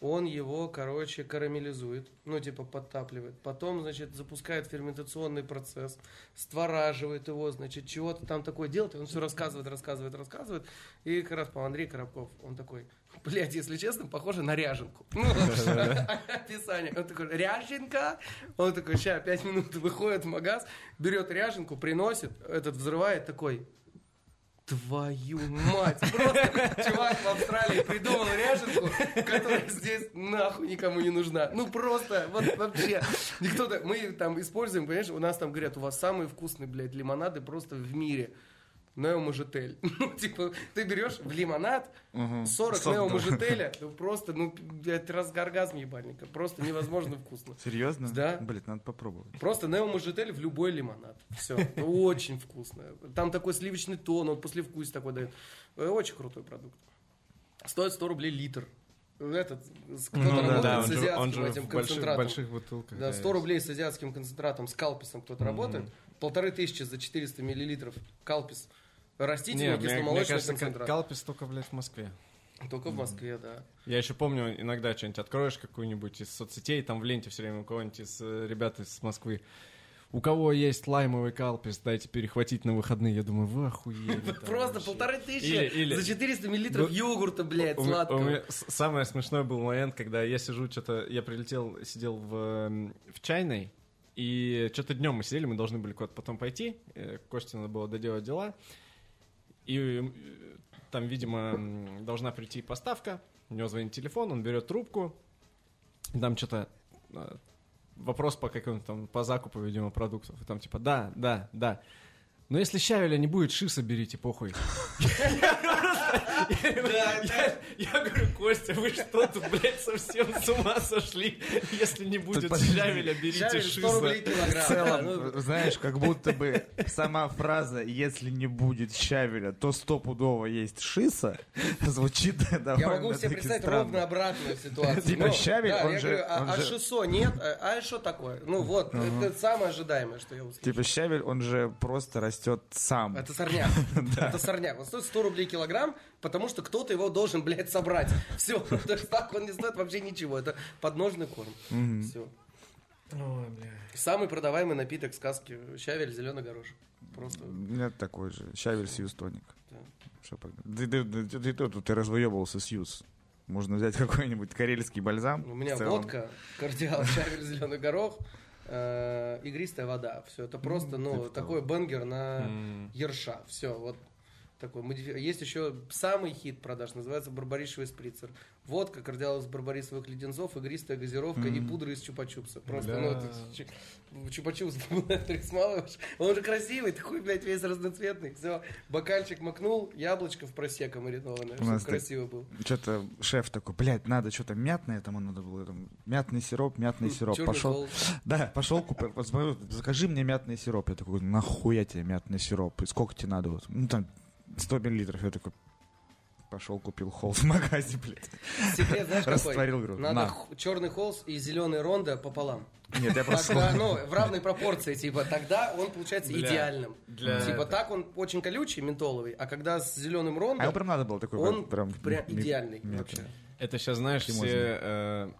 Он его, короче, карамелизует, ну, типа, подтапливает. Потом, значит, запускает ферментационный процесс, створаживает его, значит, чего-то там такое делает. Он все рассказывает, рассказывает, рассказывает. И как раз по Андрей Коробков, он такой, блядь, если честно, похоже на ряженку. Ну, описание. Он такой, ряженка? Он такой, ща, пять минут выходит в магаз, берет ряженку, приносит, этот взрывает, такой, Твою мать! Просто чувак в Австралии придумал ряженку, которая здесь нахуй никому не нужна. Ну просто, вот вообще. Никто так, мы там используем, понимаешь, у нас там говорят, у вас самые вкусные, блядь, лимонады просто в мире. Неомажитель. Ну, типа, ты берешь в лимонад 40 Сок, да. неомажителя, ну, просто, ну, это разгоргазм ебальника. Просто невозможно вкусно. Серьезно? Да. Блин, надо попробовать. Просто неомажитель в любой лимонад. Все. Очень вкусно. Там такой сливочный тон, он послевкусие такой дает. Э, Очень крутой продукт. Стоит 100 рублей литр. Этот, с- кто-то Ну работает Да, с он же, азиатским он же этим в больших, концентратом. больших бутылках. Да, 100 рублей с азиатским концентратом, с калписом кто-то работает. Полторы тысячи за 400 миллилитров калпис. Растительный Не, мне, кисломолочный кажется, концентрат. Калпис только, блядь, в Москве. Только в Москве, да. Я еще помню, иногда что-нибудь откроешь какую-нибудь из соцсетей, там в ленте все время у кого-нибудь из э, ребят из Москвы. У кого есть лаймовый калпис, дайте перехватить на выходные. Я думаю, вы охуели. Просто полторы тысячи за 400 миллилитров йогурта, блядь, сладкого. меня с- самый смешной был момент, когда я сижу, что-то, я прилетел, сидел в, эм, чайной, и что-то днем мы сидели, мы должны были куда-то потом пойти, э, Косте надо было доделать дела, и там, видимо, должна прийти поставка, у него звонит телефон, он берет трубку, там что-то э, вопрос по какому-то там, по закупу, видимо, продуктов, и там типа, да, да, да, но если щавеля не будет, шиса берите, похуй. Я я говорю, Костя, вы что тут, блядь, совсем с ума сошли? Если не будет щавеля, берите Щавель 100 рублей шиса. килограмм. В целом, ну, знаешь, как будто бы сама фраза «если не будет щавеля, то стопудово есть шиса» звучит довольно Я могу себе представить ровно обратную ситуацию. Типа Ну, щавель, да, он же- а, а шисо нет? А, а что такое? Ну вот, это самое ожидаемое, что я услышал. Типа щавель, он же просто растет сам. Это сорняк. Это сорняк. Он стоит 100 рублей килограмм, потому что кто-то его должен, блядь, собрать. Все, то есть так он не стоит вообще ничего, это подножный корм. Все. Ой, бля. Самый продаваемый напиток сказки щавель, зеленый горошек. Просто. У меня такой же. Щавель Сьюз тоник. Да. Что Ты, ты, ты, ты, ты, ты развоебывался Сьюз. Можно взять какой-нибудь карельский бальзам. У меня водка, кардиал, щавель, зеленый горох, э, игристая вода. Все, это просто, ну, такой бенгер на ерша. Все, вот такой. модифи- Есть еще самый хит продаж, называется барбарисовый сприцер. Водка, кардиал из барбарисовых леденцов, игристая газировка и пудра из чупа-чупса. Просто, ну, это чу- чупа-чупс ты смалываешь. Он же красивый, такой, блядь, весь разноцветный. Все, бокальчик макнул, яблочко в просека маринованное, чтобы красиво был. Что-то шеф такой, блядь, надо что-то мятное тому надо было. Там, мятный сироп, мятный сироп. Чёрный Пошел, да, пошел, купил, закажи мне мятный сироп. Я такой, нахуя тебе мятный сироп? И сколько тебе надо? Ну, там, 100 миллилитров. Я такой, пошел, купил холст в магазе, блядь. Секрет, знаешь, какой? Растворил, говорю, Надо на. х- черный холст и зеленый рондо пополам. Нет, я просто... Тогда, ну, в равной пропорции, типа, тогда он получается Для- идеальным. для- Типа, так он очень колючий, ментоловый, а когда с зеленым А его прям надо было такой... он прям, прям ми- идеальный ми- вообще. Это сейчас, знаешь, Химозный. все... э,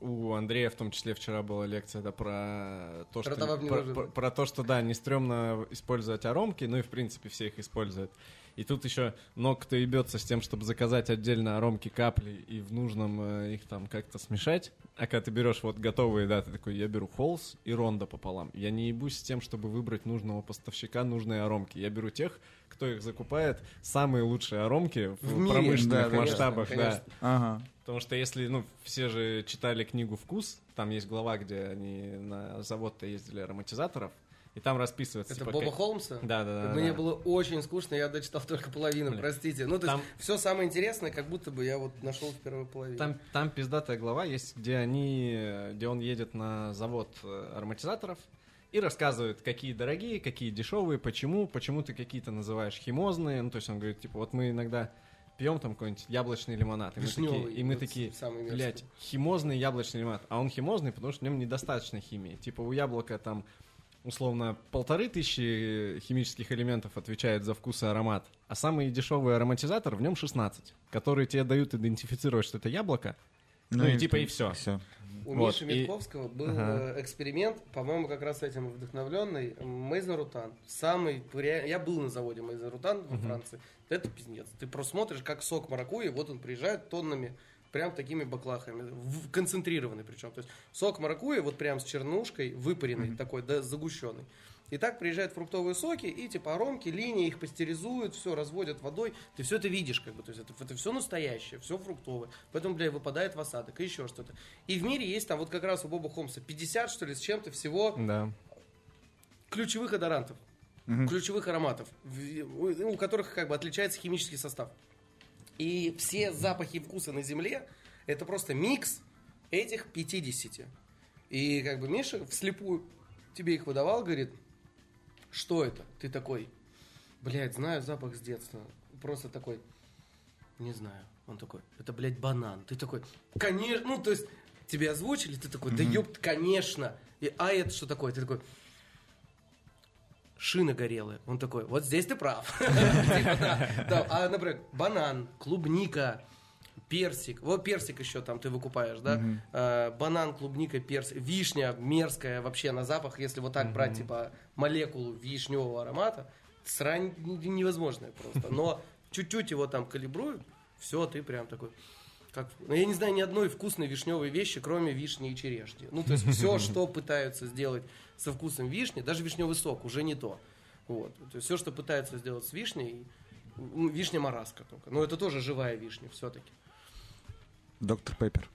у Андрея в том числе вчера была лекция да, про то, что... Про не про, про- про то, что, да, не стрёмно использовать аромки, ну и, в принципе, все их используют. И тут еще много кто ебется с тем, чтобы заказать отдельно аромки капли и в нужном э, их там как-то смешать. А когда ты берешь вот готовые, да, ты такой, я беру холс и ронда пополам. Я не ебусь с тем, чтобы выбрать нужного поставщика, нужные аромки. Я беру тех, кто их закупает, самые лучшие аромки в, В мире. промышленных Да, конечно, масштабах, конечно. да. Ага. Потому что если, ну, все же читали книгу «Вкус», там есть глава, где они на завод-то ездили ароматизаторов, и там расписывается... Это типа, Боба как- Холмса? Да, да, да. Мне да. было очень скучно, я дочитал только половину, Блин. простите. Ну, то Там- есть, все самое интересное, как будто бы я вот нашел в первой половине. Там, там пиздатая глава есть, где они, где он едет на завод э, ароматизаторов и рассказывает, какие дорогие, какие дешевые, почему, почему ты какие-то называешь химозные. Ну, то есть он говорит, типа, вот мы иногда пьем там какой-нибудь яблочный лимонад, и мы Вишневый, такие, и мы вот такие блядь, химозный яблочный лимонад. А он химозный, потому что в нем недостаточно химии. Типа у яблока там условно полторы тысячи химических элементов отвечает за вкус и аромат, а самый дешевый ароматизатор в нем 16, которые тебе дают идентифицировать, что это яблоко, ну, и типа и все. Все. У Вот, Миши и- Митковского был Ага. э, эксперимент, по-моему, как раз этим вдохновленный. Мейзен Рутан. Самый, я был на заводе Мейзен Рутан во Франции. Это пиздец. Ты просто смотришь, как сок маракуйи, вот он приезжает тоннами, прям такими баклахами, в- концентрированный причем. То есть сок маракуйи вот прям с чернушкой, выпаренный такой, да, загущенный. И так приезжают фруктовые соки, и типа аромки, линии, их пастеризуют, все, разводят водой. Ты все это видишь, как бы, то есть это, это все настоящее, все фруктовое. Поэтому, бля, выпадает в осадок и еще что-то. И в мире есть там вот как раз у Боба Холмса 50, что ли, с чем-то всего Да. ключевых одорантов, ключевых ароматов, у которых как бы отличается химический состав. И все запахи и вкусы на земле это просто микс этих 50. И как бы Миша вслепую тебе их выдавал, говорит, что это? Ты такой, блядь, знаю запах с детства. Просто такой, не знаю. Он такой, это, блядь, банан. Ты такой, конечно, ну, то есть, тебе озвучили, ты такой, да ёпт, конечно. И, а это что такое? Ты такой, шина горелая. Он такой, вот здесь ты прав. Типа. А, например, банан, клубника, персик. Вот персик еще там ты выкупаешь, да? А, Банан, клубника, персик. Вишня мерзкая вообще на запах. Если вот так брать, типа, молекулу вишневого аромата, срань невозможная просто. Но чуть-чуть его там калибруют, все, ты прям такой... Как, ну, я не знаю ни одной вкусной вишневой вещи, кроме вишни и черешни. Ну, то есть все, что пытаются сделать со вкусом вишни, даже вишневый сок уже не то. Вот. То есть все, что пытаются сделать с вишней, вишня мараска только. Но это тоже живая вишня все-таки. Доктор Пеппер.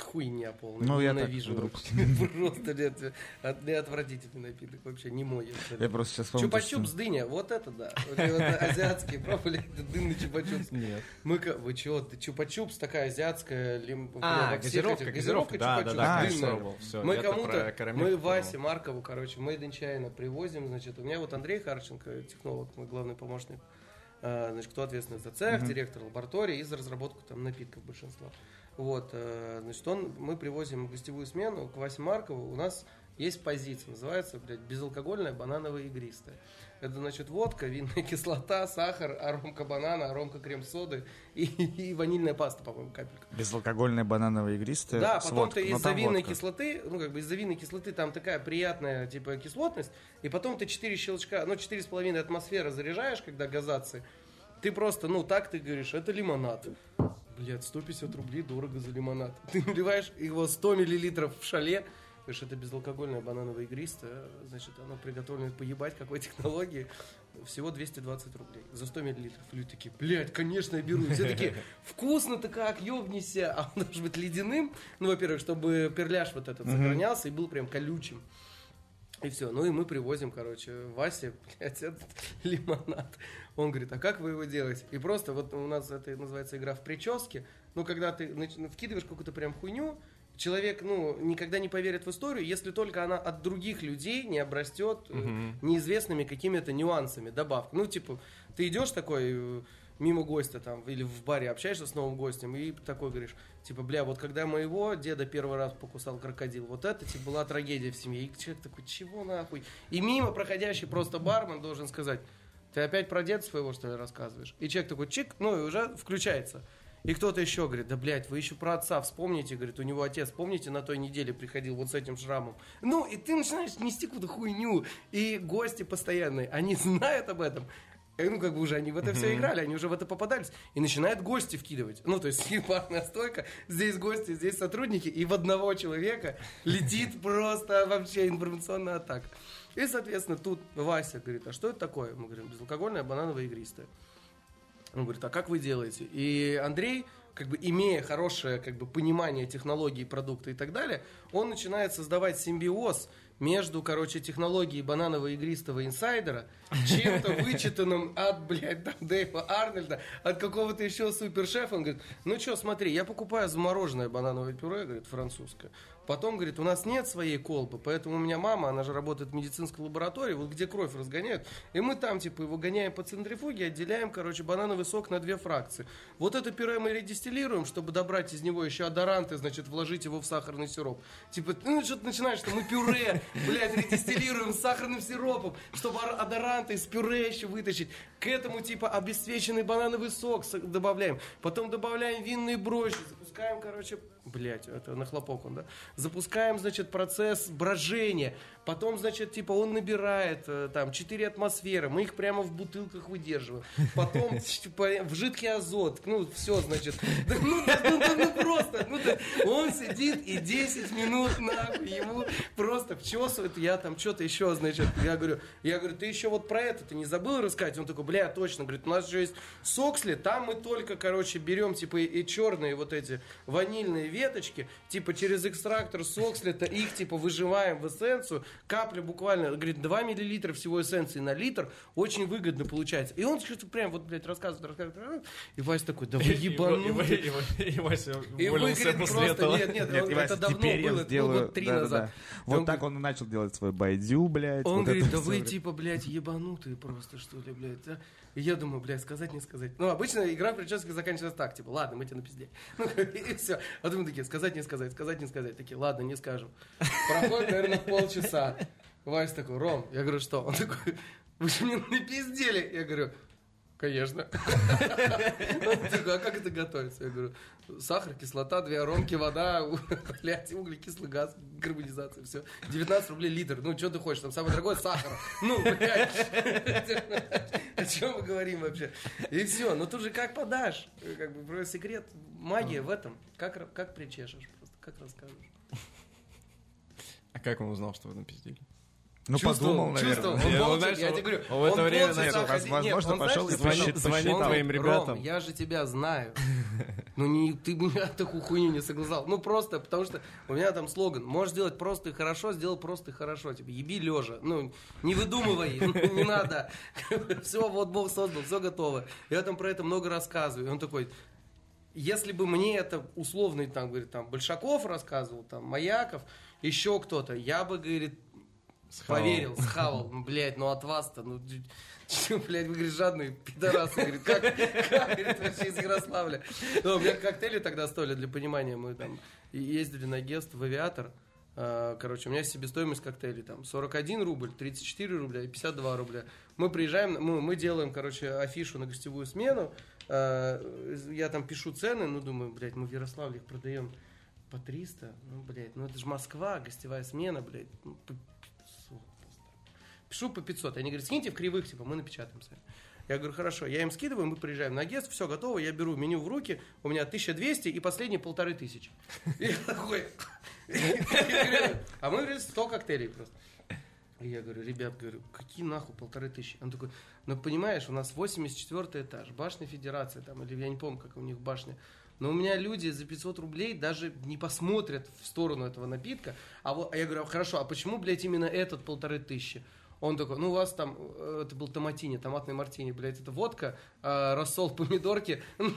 Хуйня полная. Ну, я так Ненавижу вдруг. вообще. Просто нет, от- мне отвратительный напиток. Вообще не мой. Я просто сейчас вспомнил, Чупа-чупс дыня, вот это да. Это азиатские, пробовали это дынный чупа-чупс? Нет. Мы вы чего, ты чупа-чупс такая азиатская, лим- А, газировка, этих- газировка, да, да, чупа-чупс, мы кому-то, мы. Васе Маркову, короче, in China привозим, значит, у меня вот Андрей Харченко, технолог, мой главный помощник, а, значит, кто ответственный за цех, директор лаборатории и за разработку там напитков большинства. Вот, э, значит, он, мы привозим гостевую смену к Васе Маркову. У нас есть позиция, называется, блядь, безалкогольная банановая игристая. Это, значит, водка, винная кислота, сахар, аромка банана, аромка крем-соды и, и ванильная паста, по-моему, капелька. Безалкогольная банановая игристая Да, потом ты но из-за винной водка. кислоты, ну, как бы из-за винной кислоты там такая приятная, типа, кислотность, и потом ты 4 щелчка, ну, 4,5 атмосферы заряжаешь, когда газации, ты просто, ну, так ты говоришь, это лимонад. Блядь, 150 рублей дорого за лимонад. Ты наливаешь его 100 миллилитров в шале, говоришь, это безалкогольное банановое игристое, значит, оно приготовлено поебать какой технологии, всего 220 рублей за 100 миллилитров. Люди такие, блядь, конечно, я беру. Все такие, вкусно-то как, ёбнися. А он должен быть ледяным, ну, во-первых, чтобы перляж вот этот сохранялся и был прям колючим. И все. Ну и мы привозим, короче, Васе, блядь, этот лимонад. Он говорит, а как вы его делаете? И просто вот у нас это называется игра в прическе. Ну, когда ты вкидываешь какую-то прям хуйню, человек, ну, никогда не поверит в историю, если только она от других людей не обрастет э, неизвестными какими-то нюансами, добавками. Ну, типа, ты идешь такой э, мимо гостя там, или в баре общаешься с новым гостем, и такой говоришь, типа, бля, вот когда моего деда первый раз покусал крокодил, вот это, типа, была трагедия в семье. И человек такой, чего нахуй? И мимо проходящий просто бармен должен сказать, ты опять про деда своего, что ли, рассказываешь? И человек такой, чик, ну, и уже включается. И кто-то еще говорит, да, блядь, вы еще про отца вспомните, говорит, у него отец, помните, на той неделе приходил вот с этим шрамом. Ну, и ты начинаешь нести какую-то хуйню. И гости постоянные, они знают об этом. Э, Ну, как бы уже они в это все играли, они уже в это попадались. И начинают гости вкидывать. Ну, то есть барная стойка, здесь гости, здесь сотрудники, и в одного человека летит просто вообще информационная атака. И, соответственно, тут Вася говорит, а что это такое? Мы говорим, безалкогольное банановое игристое. Он говорит, а как вы делаете? И Андрей, как бы имея хорошее как бы, понимание технологий продукта и так далее, он начинает создавать симбиоз между, короче, технологией бананово-игристого инсайдера, чем-то вычитанным от, блядь, там, Дэйва Арнольда, от какого-то еще супершефа. Он говорит, ну что, смотри, я покупаю замороженное банановое пюре, говорит, французское. Потом, говорит, у нас нет своей колбы, поэтому у меня мама, она же работает в медицинской лаборатории, вот где кровь разгоняют, и мы там, типа, его гоняем по центрифуге, отделяем, короче, банановый сок на две фракции. Вот это пюре мы редистиллируем, чтобы добрать из него еще адоранты, значит, вложить его в сахарный сироп. Типа, ну, что ты начинаешь, что мы пюре, блядь, редистиллируем сахарным сиропом, чтобы адоранты из пюре еще вытащить. К этому, типа, обесцвеченный банановый сок добавляем. Потом добавляем винные брощи, запускаем, короче, блядь, это на хлопок он, да? Запускаем, значит, процесс брожения. Потом, значит, типа, он набирает э, там 4 атмосферы, мы их прямо в бутылках выдерживаем. Потом типа, в жидкий азот, ну, все, значит. Да, ну, да, ну, ну, просто, ну, да, он сидит и 10 минут, нахуй, ему просто вчесывает, я там что-то еще, значит, я говорю, я говорю, ты еще вот про это ты не забыл рассказать? Он такой, бля, точно, говорит, у нас же есть соксли, там мы только, короче, берем, типа, и, черные вот эти ванильные веточки, типа, через экстрактор сокслета их, типа, выживаем в эссенцию, капля буквально, говорит, 2 миллилитра всего эссенции на литр, очень выгодно получается. И он что-то прям, вот, блядь, рассказывает, рассказывает, рассказывает, и Вася такой, да вы И- и- ебанутый. и- и- и- и Вася И уволился после просто, этого. нет, нет, Нет, он- и, Вася, это давно было, это сделаю... год три назад. Вот Он так он и начал делать свой байдю, блядь. Он вот говорит, да вы типа, блядь, ебанутые просто, что ли, блядь, а? И я думаю, блядь, сказать, не сказать. Ну, обычно игра в прическе заканчивается так, типа, ладно, мы тебе напиздели. Ну, и все. А потом такие, сказать, не сказать, сказать, не сказать. Такие, ладно, не скажем. Проходит, наверное, полчаса. Вася такой, Ром, я говорю, что? Он такой, вы же мне напиздели. Я говорю, конечно. Он такой, а как это готовится? Я говорю, сахар, кислота, две аромки, вода, блядь, углекислый газ, карбонизация, все. 19 рублей литр. Ну, что ты хочешь? Там самое дорогое сахар. Ну, блядь. О чем мы говорим вообще? И все. Но тут же как подашь? Как бы просто секрет, магия в этом. Как, как причешешь просто, как расскажешь. А как он узнал, что вы напиздили? Ну, подумал, наверное. чувствовал. Он Я, знаешь, я тебе говорю, в это он время, ходил. возможно, Нет, он, пошел знаешь, и звонит- звонит он твоим ребятам. «Ром, я же тебя знаю. Ну, не, ты меня такую хуйню не согласал. Ну, просто, потому что у меня там слоган. Можешь сделать просто и хорошо, сделай просто и хорошо. Типа, еби лежа. Ну, не выдумывай, ну, не надо. Все, вот Бог создал, все готово. Я там про это много рассказываю. И он такой, если бы мне это условный, там, говорит, там, Большаков рассказывал, там, Маяков, еще кто-то, я бы, говорит, Схавал. Поверил, схавал. Ну, блядь, ну от вас-то, ну, блядь, вы, говорит, жадные пидорасы. Говорит, как, как, говорит, вообще из Ярославля. Ну, у меня коктейли тогда стоили, для понимания, мы там ездили на гест в авиатор. А, Короче, у меня себестоимость коктейлей там 41 рубль, 34 рубля и 52 рубля. Мы приезжаем, мы, мы делаем, короче, афишу на гостевую смену. А, Я там пишу цены, ну, думаю, блядь, мы в Ярославле их продаем по 300. Ну, блядь, ну это же Москва, гостевая смена, блядь. По 500 Пишу по 500. Они говорят, скиньте в кривых, типа, мы напечатаем сами. Я говорю, хорошо, я им скидываю, мы приезжаем на гест, все готово, я беру меню в руки, у меня 1200 и последние полторы тысячи. Я такой, а мы говорили 100 коктейлей просто. И я говорю, ребят, говорю, какие нахуй полторы тысячи? Он такой, ну понимаешь, у нас 84 этаж, башня Федерации там, или я не помню, как у них башня. Но у меня люди за 500 рублей даже не посмотрят в сторону этого напитка. А вот, а я говорю, хорошо, а почему, блядь, именно этот полторы тысячи? Он такой, ну у вас там, э, это был томатини, томатный мартини, блядь, это водка, э, рассол помидорки, ну,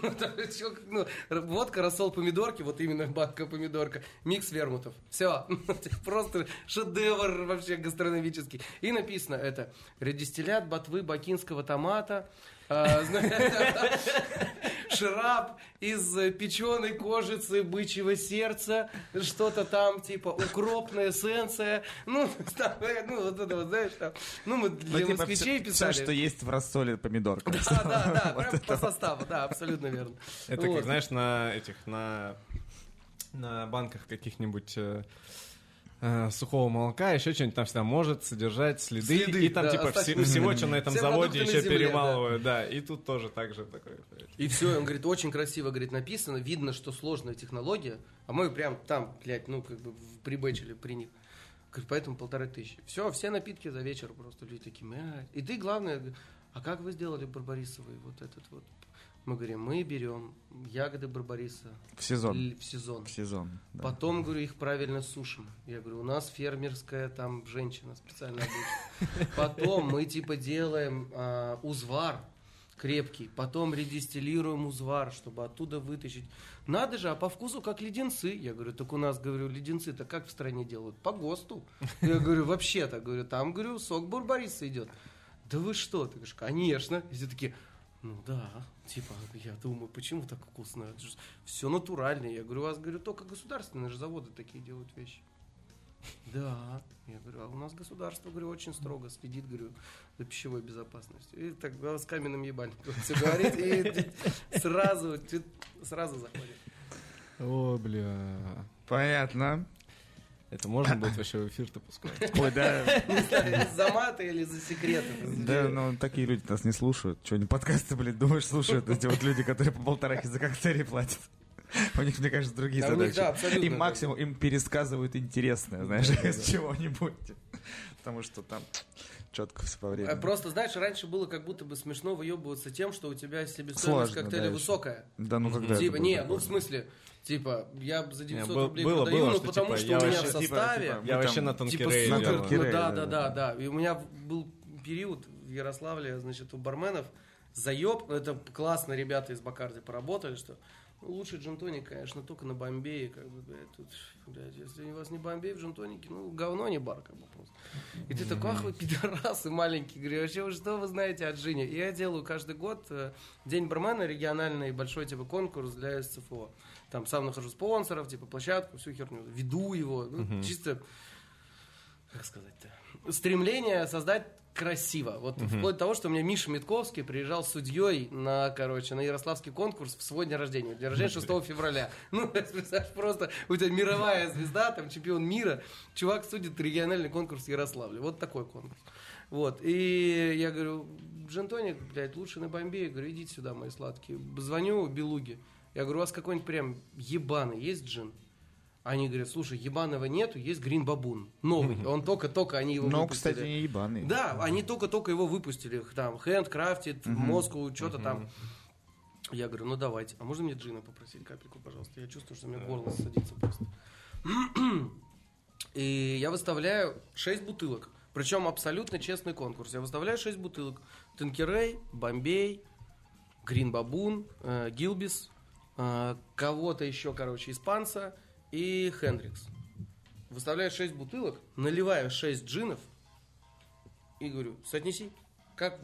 ну, водка, рассол помидорки, вот именно банка помидорка, микс вермутов. Все, просто шедевр вообще гастрономический. И написано это, редистиллят ботвы бакинского томата, э, шраб из э, печеной кожицы бычьего сердца, что-то там, типа, укропная эссенция, ну, там, э, ну, вот это вот, знаешь, там, ну, мы для Ну, типа, москвичей всё- писали. всё, что есть в рассоле помидорка. Да, да, да, прям по составу, да, абсолютно верно. Это Вот. как, знаешь, на этих, на, на банках каких-нибудь э, сухого молока, еще что-нибудь там всегда может содержать следы. Следы, и там, да, типа, все- всего, что на этом Все заводе еще земле, перемалывают. Да. и тут тоже так же такое. И все, он говорит, очень красиво, говорит, написано, видно, что сложная технология, а мы прям там, блядь, ну, как бы прибэчили при них. Говорит, поэтому полторы тысячи. Все, все напитки за вечер просто люди такие, «Мя». И ты, главное, а как вы сделали барбарисовый вот этот вот? Мы говорим, мы берем ягоды барбариса В сезон. в сезон. В сезон. да. Потом, говорю, их правильно сушим. Я говорю, у нас фермерская там женщина специально обучена. Потом мы типа делаем а, узвар крепкий, потом редистиллируем узвар, чтобы оттуда вытащить. Надо же, а по вкусу как леденцы. Я говорю, так у нас, говорю, леденцы-то как в стране делают? По ГОСТу. Я говорю, вообще-то, говорю, там, говорю, сок барбариса идет. Да вы что? Ты говоришь, конечно. И все такие, ну да, типа, я думаю, почему так вкусно? Все натуральное. Я говорю, у вас, говорю, только государственные же заводы такие делают вещи. Да, я говорю, а у нас государство, говорю, очень строго следит, говорю, за пищевой безопасностью. И так с каменным ебальником все говорит, и сразу, сразу заходит. О, бля. Понятно. Это можно будет вообще в эфир-то пускать? Ой, да, за маты или за секреты. да, ну такие люди нас не слушают. Что, они подкасты, блин, думаешь, слушают эти вот люди, которые по полторахе за коктейли платят. У них, мне кажется, другие Да, у них, задачи. да, абсолютно, Им максимум, им пересказывают интересное, знаешь, из чего-нибудь. Потому что там четко все по времени. Просто, знаешь, раньше было как будто бы смешно выебываться тем, что у тебя себестоимость Сложно, коктейля да, высокая. Да, ну когда Типа, не, ну в смысле, типа, я за 900 был- рублей было- продаю, было, ну что, потому типа, что я у меня вообще, в типа, составе, типа, Я Мы вообще там, на типа, танкерей на супер, танкерей. ну да, да, да, да, да. И у меня был период в Ярославле, значит, у барменов заеб, ну, это классно ребята из Бакарди поработали, что лучший джин-тоник, конечно, только на Бомбее, как бы, блядь, тут, блядь, если у вас не Бомбей в джин-тонике, ну, говно не бар, как бы, просто. И ты такой, ах вы пидорасы маленькие, говорю, вообще, что вы знаете о джине? И я делаю каждый год э, День бармена, региональный большой, типа, конкурс для СЦФО. Там сам нахожу спонсоров, типа, площадку, всю херню, веду его, ну, чисто, как сказать-то, стремление создать красиво. Вот вплоть до того, что у меня Миша Митковский приезжал судьей на, короче, на Ярославский конкурс в свой день рождения. День рождения 6 февраля. Ну, представляешь, просто у тебя мировая звезда, там чемпион мира, чувак судит региональный конкурс в Ярославле. Вот такой конкурс. Вот, и я говорю, джентоник, блядь, лучше на Бомбее. Говорю, идите сюда, мои сладкие. Звоню Белуге. Я говорю, у вас какой-нибудь прям ебаный есть джин? Они говорят, слушай, ебаного нету, есть Грин Бабун. Новый. Он только-только они его Ну, выпустили. кстати, не ебаный. Да, они только-только его выпустили. Там, Handcrafted, Москву, что-то там. Я говорю, ну давайте. А можно мне джина попросить капельку, пожалуйста? Я чувствую, что у меня горло садится просто. И я выставляю 6 бутылок. Причем абсолютно честный конкурс. Я выставляю 6 бутылок. Танкерей, Бомбей, Грин Бабун, э, Гилбис, э, кого-то еще, короче, испанца и Хендрикс. Выставляю 6 бутылок, наливаю 6 джинов И говорю, соотнеси. Как,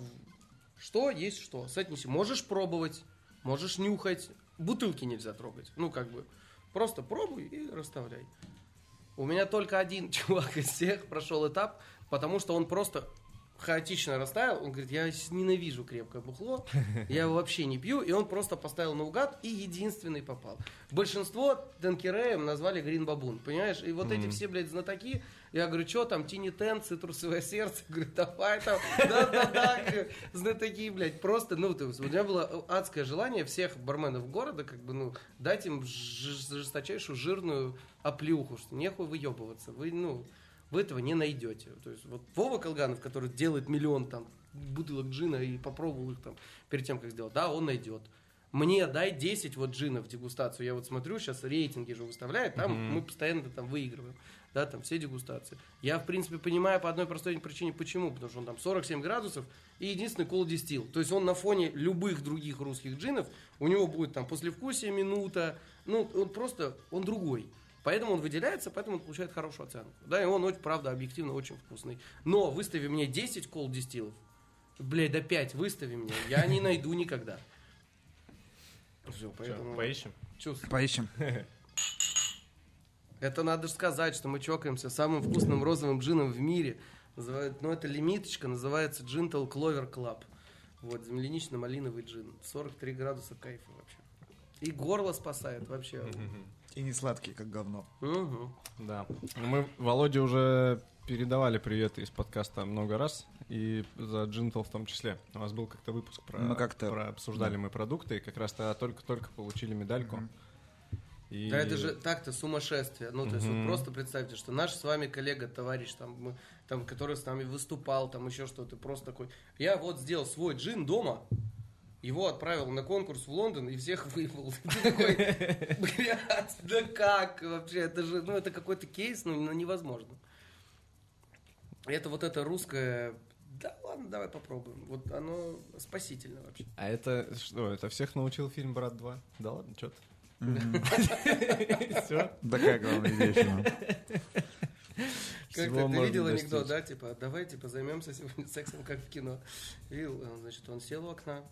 что есть что. Соотнеси. Можешь пробовать, можешь нюхать. Бутылки нельзя трогать. Ну, как бы, просто пробуй и расставляй. У меня только один чувак из всех прошел этап, потому что он просто хаотично расставил. Он говорит, я ненавижу крепкое бухло, я его вообще не пью. И он просто поставил наугад и единственный попал. Большинство танкереем назвали Грин Бабун, понимаешь? И вот эти все, блядь, знатоки, я говорю, что там, Тини Тен, цитрусовое сердце, говорю, давай там, да-да-да, знатоки, блядь, просто, ну, у меня было адское желание всех барменов города, как бы, ну, дать им жесточайшую жирную оплюху, что нехуй выебываться, вы, ну, вы этого не найдете. То есть вот Вова Колганов, который делает миллион там бутылок джина и попробовал их там перед тем, как сделать, да, он найдет. Мне дай 10 вот джинов в дегустацию. Я вот смотрю, сейчас рейтинги же выставляют, там mm-hmm. мы постоянно там выигрываем. Да, там все дегустации. Я, в принципе, понимаю по одной простой причине, почему. Потому что он там 47 градусов и единственный кол дистил. То есть он на фоне любых других русских джинов, у него будет там послевкусие минута. Ну, он просто, он другой. Поэтому он выделяется, поэтому он получает хорошую оценку. Да, и он, очень, правда, объективно очень вкусный. Но выстави мне 10 кол дистиллов, блядь, до 5 выстави мне, я не найду никогда. Все, поэтому... поищем? Чувствую. Поищем. Это надо сказать, что мы чокаемся самым вкусным розовым джином в мире. Называют, ну, это лимиточка, называется Gentle Clover Club. Вот, землянично-малиновый джин. 43 градуса кайфа вообще. И горло спасает вообще. И не сладкий, как говно. Угу. Да. Мы Володе уже передавали приветы из подкаста много раз, и за Джинтл в том числе. У нас был как-то выпуск про, мы как-то про обсуждали да. мы продукты, и как раз тогда только-только получили медальку. Угу. И... Да это же так-то сумасшествие. Ну, то есть, вот просто представьте, что наш с вами коллега, товарищ, там, мы, там, который с нами выступал, там еще что-то, просто такой. Я вот сделал свой джин дома, его отправил на конкурс в Лондон и всех. Ты такой, блядь, да как вообще? Это же, ну, это какой-то кейс, ну, ну, невозможно. Это вот это русское да ладно, давай попробуем. Вот оно спасительно вообще. А это что, это всех научил фильм «Брат 2»? Да ладно, что ты? Все? Такая главная вещь. Как ты видел анекдот, да, типа, давай, типа, займемся сегодня сексом, как в кино. Видел, значит, он сел у окна,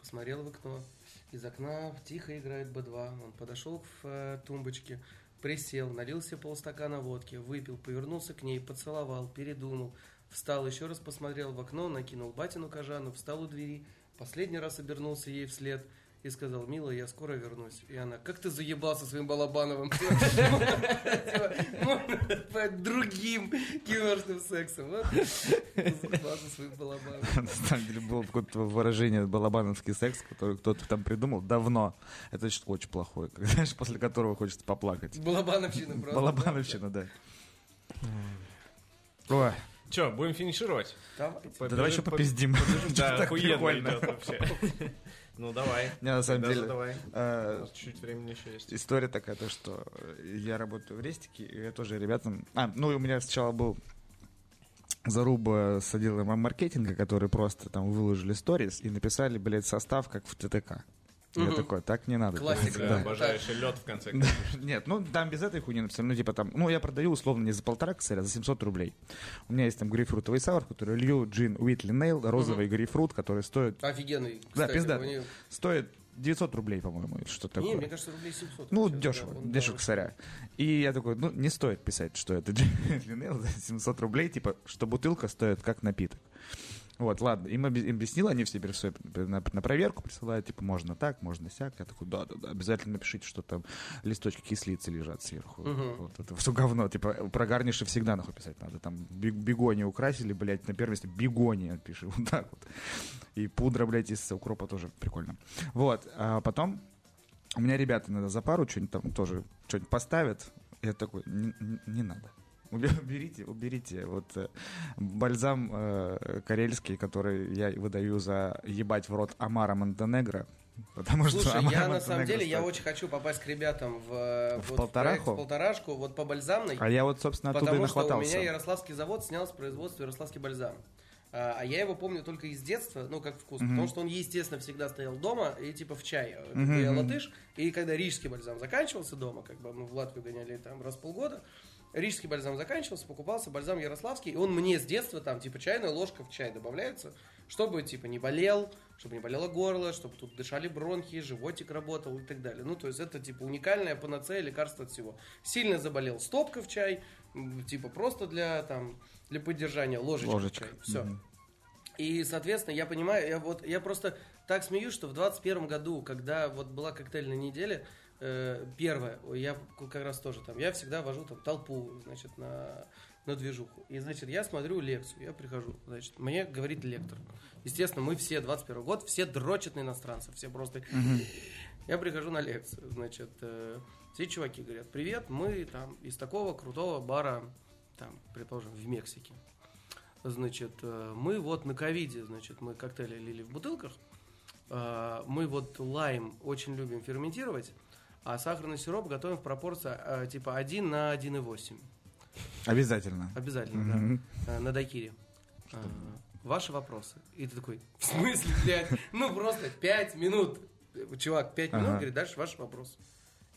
посмотрел в окно. Из окна тихо играет Б2. Он подошел к э, тумбочке, присел, налил себе полстакана водки, выпил, повернулся к ней, поцеловал, передумал, встал, еще раз посмотрел в окно, накинул батину кожану, встал у двери, последний раз обернулся ей вслед – и сказал, милая, я скоро вернусь. И она, как ты заебался своим Балабановым? Другим киношным сексом. Заебался своим Балабановым. На самом деле было какое-то выражение балабановский секс, который кто-то там придумал давно. Это значит очень плохое, знаешь, после которого хочется поплакать. Балабановщина просто. Балабановщина, да. Ой. Че, будем финишировать? Давайте. Да давай еще попиздим. Да, охуенно идет вообще. Ну, давай. Не, на самом деле... давай. Э, чуть времени еще есть. История такая, то, что я работаю в Рестике, и я тоже ребятам... А, ну, у меня сначала был заруба с отделом маркетинга, которые просто там выложили сторис и написали, блядь, состав, как в ТТК. Угу. Я такой, так не надо. Классика. Да, да. обожаешь лед в конце концов. Нет, ну там без этой хуйни написано, ну типа там, ну я продаю условно не за полтора косаря, а за 700 рублей. У меня есть там грейпфрутовый саур, который лью джин Уитли Нейл, розовый угу. грейпфрут, который стоит... Офигенный, Да, пизда. Стоит 900 рублей, по-моему, или что такое. Не, мне кажется, рублей 700. Ну, дешево, да, дешево косаря. И я такой, ну, не стоит писать, что это Нейл за 700 рублей, типа, что бутылка стоит как напиток. Вот, ладно, им объяснил, они все все на, на проверку присылают, типа, можно так, можно сяк. Я такой, да-да-да, обязательно напишите, что там листочки кислицы лежат сверху. Uh-huh. Вот это все говно, типа, про гарниши всегда нахуй писать надо. Там бегони украсили, блядь, на первом месте бегония пиши, вот так вот. И пудра, блядь, из укропа тоже прикольно. Вот, а потом у меня ребята иногда за пару что-нибудь там тоже что-нибудь поставят. Я такой, не, не надо. Уберите, уберите. Вот э, бальзам э, карельский, который я выдаю за ебать в рот Амара Монтенегро. Потому Слушай, что Амара я на самом деле, стоит. я очень хочу попасть к ребятам в, в, вот, полтораху? в полторашку, вот по бальзамной. А я вот, собственно, оттуда и нахватался. Потому что у меня Ярославский завод снял с производства Ярославский бальзам. А, а я его помню только из детства, ну, как вкус. Mm-hmm. Потому что он, естественно, всегда стоял дома и типа в чай. Mm-hmm. Я латыш. И когда рижский бальзам заканчивался дома, как бы мы в Латвию гоняли там раз в полгода, рижский бальзам заканчивался, покупался бальзам ярославский, и он мне с детства там, типа, чайная ложка в чай добавляется, чтобы, типа, не болел, чтобы не болело горло, чтобы тут дышали бронхи, животик работал и так далее. Ну, то есть это, типа, уникальная панацея, лекарство от всего. Сильно заболел, стопка в чай, типа, просто для, там, для поддержания ложечка, Ложечка. в чай. Все. Мгм. И, соответственно, я понимаю, я вот, я просто так смеюсь, что в 21 году, когда вот была коктейльная неделя, э, первая, я как раз тоже там, я всегда вожу там толпу, значит, на, на движуху. И, значит, я смотрю лекцию, я прихожу, значит, мне говорит лектор. Естественно, мы все, 21 год, все дрочат на иностранцев, все просто... Я прихожу на лекцию, значит, э, все чуваки говорят, привет, мы там из такого крутого бара, там, предположим, в Мексике. Значит, э, мы вот на ковиде, значит, мы коктейли лили в бутылках. Мы вот лайм очень любим ферментировать, а сахарный сироп готовим в пропорции э, типа 1 на 1,8. Обязательно. Обязательно, Мгм. да. Э, На дайкире. Э, Ваши вопросы. И ты такой, в смысле, блядь? Ну, просто 5 минут. Чувак, 5 минут, Ага. говорит, дальше ваши вопросы.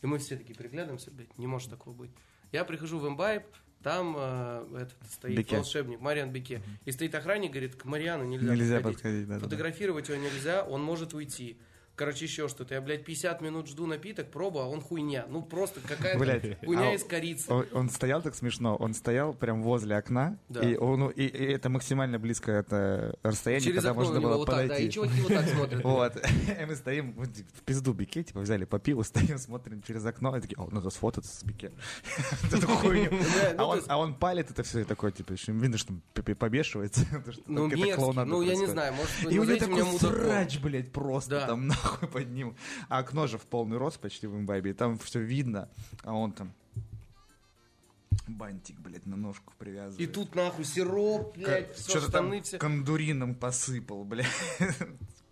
И мы все такие приглядываемся, блядь, не может такого быть. Я прихожу в имбайб, там э, этот стоит Бике. волшебник, Мариан Бике. И стоит охранник, говорит, к Мариану нельзя, Нельзя подходить. подходить, да, да, да. Фотографировать его нельзя, он может уйти. Короче, еще что-то. Я, блядь, 50 минут жду напиток, пробу, а он хуйня. Ну, просто какая-то хуйня а из корицы. Он, он стоял так смешно, он стоял прям возле окна, Да. и, он, ну, и, и это максимально близкое это расстояние, Через когда окно можно него было вот так, да, подойти. и чуваки вот так смотрят. Вот. И мы стоим, в пизду бике, типа, взяли по пиву, стоим, смотрим через окно, и такие, о, надо сфотаться с бике. Ну, А он- а он палит это все такое, типа, еще видно, что побешивается. Ну, мерзкий. Ну, я не знаю, может, И у него назовите меня такой срач, блядь, просто там нахуй под ним. А окно же в полный рост почти в имбайбе, и там все видно, а он там бантик, блядь, на ножку привязывает. И тут нахуй сироп, блядь, все, Что-то там штаны все. кондурином посыпал, блядь.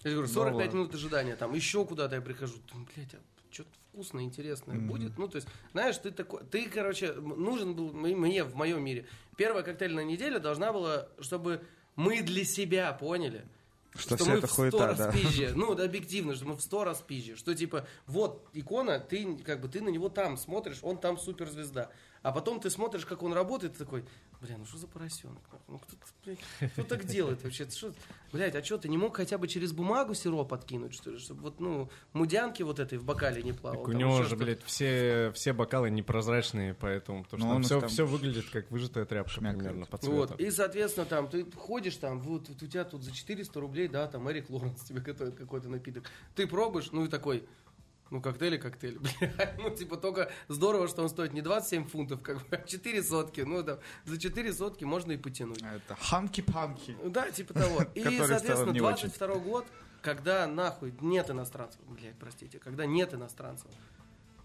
Я говорю, 45 Нового. минут ожидания, там еще куда-то я прихожу, думаю, блядь, а что-то вкусное, интересное Мгм. будет. Ну, то есть, знаешь, ты такой, ты, короче, нужен был мне в моем мире. Первая коктейльная неделя должна была, чтобы мы для себя поняли, Что что все мы это в сто хуета, раз да. пизже. Ну, да, объективно, что мы в сто раз пизже. Что типа, вот икона, ты как бы ты на него там смотришь, он там суперзвезда. А потом ты смотришь, как он работает, и такой, бля, ну что за поросенок? Ну кто, блядь, кто так делает вообще? Что, блядь, а что, ты не мог хотя бы через бумагу сироп откинуть, что ли? Чтобы вот, ну, мудянки вот этой в бокале не плавал. Так у него же, что-то. блядь, все, все бокалы непрозрачные, поэтому потому Ну, что он там все, там все выглядит как выжатая тряпка шмякает. примерно по цвету. Вот, и, соответственно, там, ты ходишь там, вот, вот у тебя тут за 400 рублей, да, там Эрик Лоренс тебе готовит какой-то напиток. Ты пробуешь, ну и такой, ну, коктейли, коктейли, бля. Ну, типа, только здорово, что он стоит не 27 фунтов, как бы, а 4 сотки. Ну, да, за 4 сотки можно и потянуть. Это ханки-панки. Да, типа того. И, соответственно, целом не очень. 22 год, когда нахуй нет иностранцев, блядь, простите, когда нет иностранцев,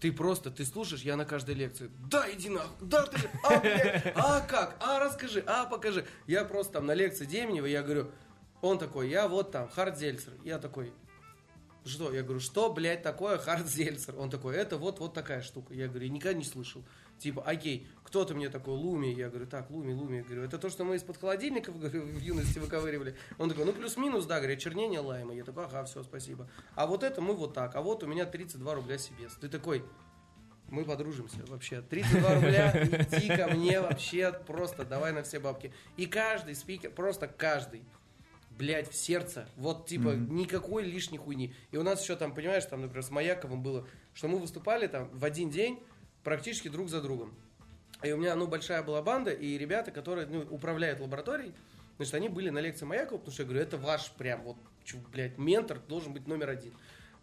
ты просто, ты слушаешь, я на каждой лекции, да, иди нахуй, да, ты, а, блядь, а как, а расскажи, а покажи. Я просто там на лекции Деменева, я говорю, он такой, я вот там, Хардзельцер. Я такой, что? Я говорю, что, блядь, такое Хардзельцер? Он такой, это вот, вот такая штука. Я говорю, я никогда не слышал. Типа, окей, кто-то мне такой, Луми. Я говорю, так, Луми, Луми. Я говорю, это то, что мы из-под холодильников говорю, в юности выковыривали. Он такой, ну плюс-минус, да, говорю, чернение лайма. Я такой, ага, все, спасибо. А вот это мы вот так. А вот у меня 32 рубля себе. Ты такой, мы подружимся вообще. 32 рубля, иди ко мне вообще просто, давай на все бабки. И каждый спикер, просто каждый, блядь, в сердце. Вот, типа, никакой лишней хуйни. И у нас еще там, понимаешь, там, например, с Маяковым было, что мы выступали там в один день практически друг за другом. И у меня, ну, большая была банда, и ребята, которые, ну, управляют лабораторией, значит, они были на лекции Маякова, потому что я говорю, это ваш прям вот, чё, блядь, ментор должен быть номер один.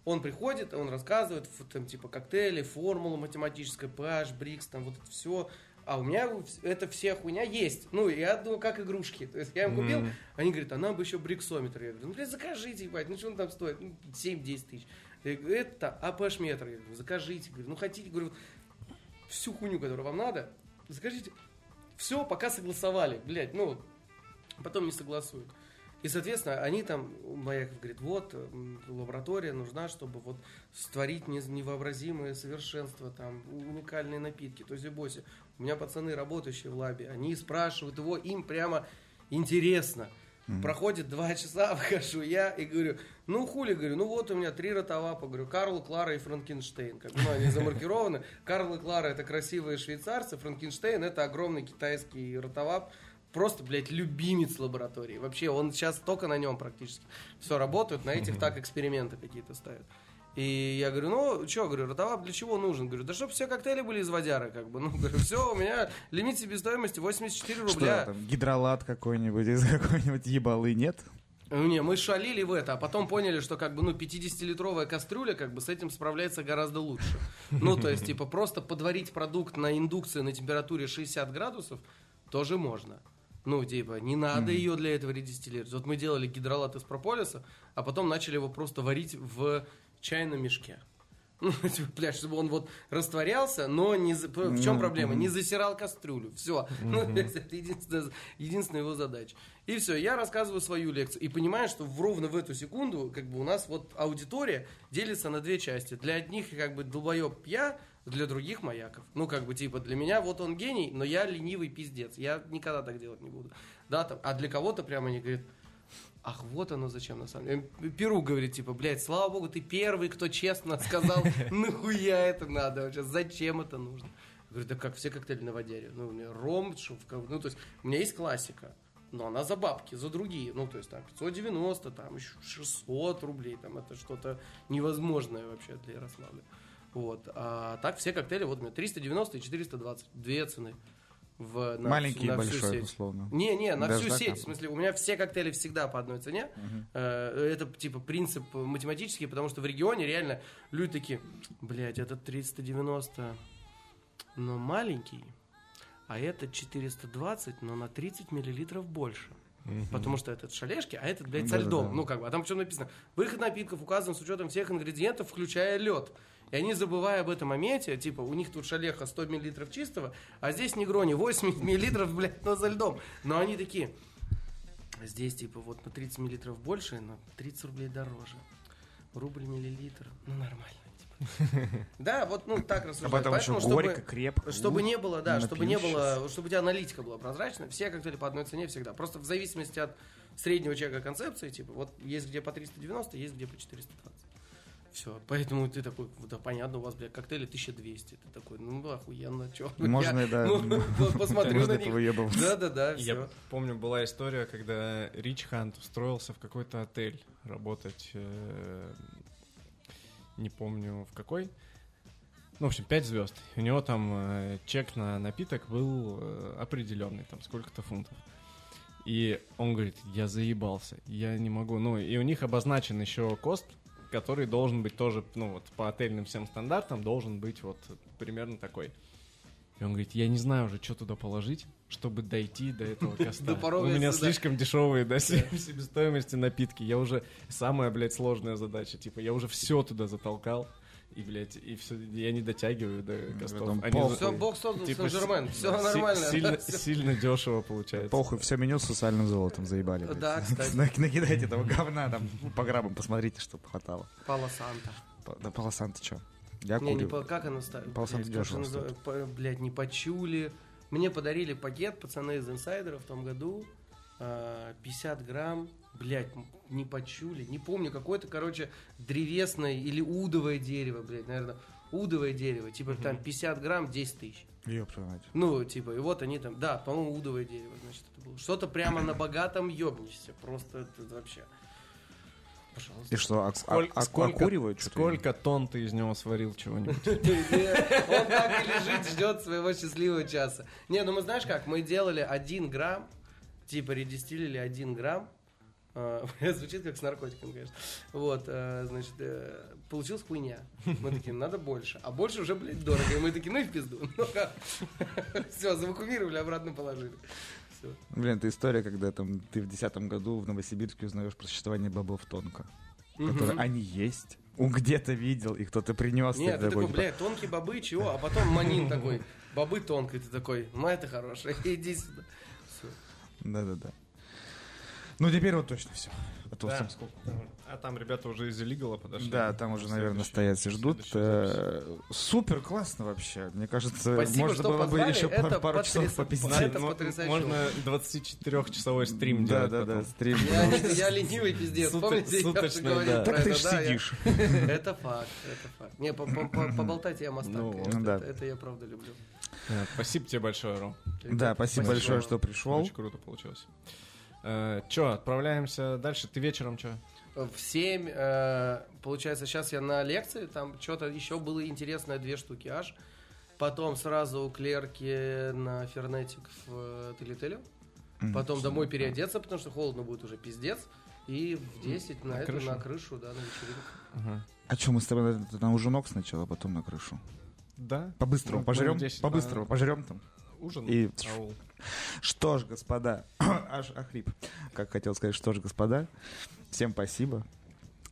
Он приходит, он рассказывает, там, типа, коктейли, формула математическая, pH, брикс, там, вот это все. А у меня это вся хуйня есть. Ну, я думаю, как игрушки. То есть я им купил, Мгм. они говорят, а нам бы еще бриксометр. Я говорю, ну, блядь, закажите, ебать, ну, что он там стоит? Ну, 7-10 тысяч. Я говорю, это APH-метр. Я говорю, закажите. Говорю, ну, хотите, говорю, всю хуйню, которую вам надо, закажите. Все, пока согласовали, блядь, ну, потом не согласуют. И, соответственно, они там, Маяков говорит, вот, лаборатория нужна, чтобы вот створить не- невообразимое совершенство, там, уникальные напитки. То есть, бойся, у меня пацаны, работающие в лабе, они спрашивают его, им прямо интересно. Проходит два часа, выхожу я и говорю, ну хули, говорю, ну вот у меня три ротовапа, говорю, Карл, Клара и Франкенштейн. Как бы, ну, они замаркированы. Карл и Клара это красивые швейцарцы, Франкенштейн это огромный китайский ротовап. Просто, блядь, любимец лаборатории. Вообще, он сейчас только на нем практически. Все работают, на этих так эксперименты какие-то ставят. И я говорю, ну, что, говорю, ротовап для чего нужен? Говорю, да чтобы все коктейли были из водяры, как бы. Ну, говорю, все, у меня лимит себестоимости 84 рубля. Что там, гидролат какой-нибудь из какой-нибудь ебалы нет? Ну, Не, мы шалили в это, а потом поняли, что как бы, ну, 50-литровая кастрюля как бы с этим справляется гораздо лучше. Ну, то есть, типа, просто подварить продукт на индукции на температуре 60 градусов тоже можно. Ну, типа, не надо ее для этого редистиллировать. Вот мы делали гидролат из прополиса, а потом начали его просто варить в чайном мешке. Ну, типа, блядь, чтобы он вот растворялся, но не за- в чем проблема? Не засирал кастрюлю. Все. Ну, это единственная, единственная его задача. И все, я рассказываю свою лекцию. И понимаю, что в- ровно в эту секунду, как бы у нас вот аудитория делится на две части. Для одних, как бы, долбоеб я, для других маяков. Ну, как бы, типа, для меня вот он гений, но я ленивый пиздец. Я никогда так делать не буду. Да, там, а для кого-то прямо они говорят, Ах, вот оно зачем на самом деле. Перу говорит, типа, блядь, слава богу, ты первый, кто честно сказал, нахуя это надо вообще, зачем это нужно. Я говорю, да как все коктейли на водяре. Ну, у меня ром, шовка, ну, то есть, у меня есть классика, но она за бабки, за другие. Ну, то есть, там, 590, там, еще 600 рублей, там, это что-то невозможное вообще для Ярославля. Вот. А так все коктейли, вот у меня 390 и 420, две цены. В, на Маленький всю- на всю большой, сеть. условно. Не, не, на Даже всю так, сеть. а? В смысле, у меня все коктейли всегда по одной цене. Э, Это типа принцип математический, потому что в регионе реально люди такие, блядь, это 390, но маленький, а этот 420, но на 30 миллилитров больше. Потому что этот шалешки, а этот, блядь, со льдом. Ну, как бы, а там что написано? Выход напитков указан с учетом всех ингредиентов, включая лед. И они, забывая об этом моменте, типа, у них тут шалеха 100 миллилитров чистого, а здесь негрони 80 миллилитров, блядь, но за льдом. Но они такие, здесь, типа, вот на 30 миллилитров больше, на 30 рублей дороже. Рубль миллилитр, ну, нормально. типа. Да, вот, ну, так рассуждать. потом еще Поэтому, чтобы- горько, крепко. чтобы не было, да, чтобы не было, чтобы у тебя аналитика была прозрачная, все коктейли по одной цене всегда. Просто в зависимости от среднего чека концепции, типа, вот есть где по 390, есть где по 420. Все, поэтому ты такой, да, понятно, у вас, блядь, коктейли 1200. Ты такой, ну, охуенно, чё. Можно, Я, да. ну, вот посмотрю на них. повыебываться. Да-да-да, Я все. помню, была история, когда Рич Хант устроился в какой-то отель работать. э, не помню в какой. Ну, в общем, 5 звезд. У него там э, чек на напиток был э, определенный, там сколько-то фунтов. И он говорит, я заебался, я не могу. Ну, и у них обозначен еще кост, который должен быть тоже, ну, вот по отельным всем стандартам, должен быть вот примерно такой. И он говорит, я не знаю уже, что туда положить, чтобы дойти до этого коста. У меня слишком дешевые, да, се- себестоимости напитки. Я уже самая, блядь, сложная задача. Типа, я уже все туда затолкал. И, блядь, и все, я не дотягиваю до костов. потом Они за- Все, бог создал типа, Сен-Жермен, си- все да, си- нормально. Сильно, Всё. сильно дешево получается. Похуй, все меню с социальным золотом заебали. Да, кстати. Нак- Накидайте этого говна там по граммам, посмотрите, чтобы хватало. Пало Санта. По- Да полосан ты чё? Я Не, не как она ставит? Пол Санта Блядь, как дешево Блядь, не почули. Мне подарили пакет, пацаны из инсайдера в том году. А, 50 грамм, блядь, не почули. Не помню, какое-то, короче, древесное или удовое дерево, блядь, наверное. Удовое дерево. Типа там 50 грамм, 10 тысяч. Ёб твою мать. Ну, типа, и вот они там, да, по-моему, удовое дерево, значит, это было. Что-то прямо на богатом ёбнешься. Просто это вообще. Пожалуйста. И что, Сколь- а- а- сколько, окуривают что-то? сколько тонн ты из него сварил чего-нибудь? Он так и лежит, ждет своего счастливого часа. Не, ну мы знаешь как, мы делали один грамм, типа редистилили один грамм, А, Звучит как с наркотиком, конечно. Вот, э, значит, э, получилась хуйня. Мы такие, надо больше. А больше уже, блядь, дорого. И мы такие, ну и в пизду. Ну как? Все, завакумировали, обратно положили. Все. Блин, это история, когда там ты в десятом году в Новосибирске узнаешь про существование бобов тонко. Которые они есть. Он где-то видел, и кто-то принес. Нет, ты такой, блядь, тонкие бобы, чего? А потом манин такой, бобы тонкие, ты такой, ну это хорошее, иди сюда. Да-да-да. Ну, теперь вот точно все. А то Да. сколько? А там ребята уже из Illegal подошли. Да, там уже, наверное, стоят и ждут. Э, Супер классно вообще. Мне кажется, Спасибо, можно что было бы еще пару, Это пару часов потрясающе. Можно 24-часовой стрим Да, делать да, да, потом. стрим. Я, ленивый пиздец, помните? я говорил да. про Так ты да, сидишь. Это факт, это факт. Не, по- по- по- поболтать я мастак, Ну, да. это, я правда люблю. Да, Спасибо тебе большое, Ром. Да, спасибо большое, что пришел. Очень круто получилось. Э, Че, отправляемся дальше. Ты вечером что? В 7, э, получается, сейчас я на лекции, там что-то еще было интересное, две штуки аж. Потом сразу у клерки на Фернетик в э, Телетеле. Потом домой переодеться, потому что холодно будет уже пиздец. И в 10 на, На эту, крышу? на крышу, да, на вечеринку. А что, мы с тобой на, на ужинок сначала, а потом на крышу? Да? По-быстрому Ну, пожрем? 10 По-быстрому пожрем там. Ужин? И- Аул. Что ж, господа, аж охрип. Как хотел сказать, что ж, господа, всем спасибо.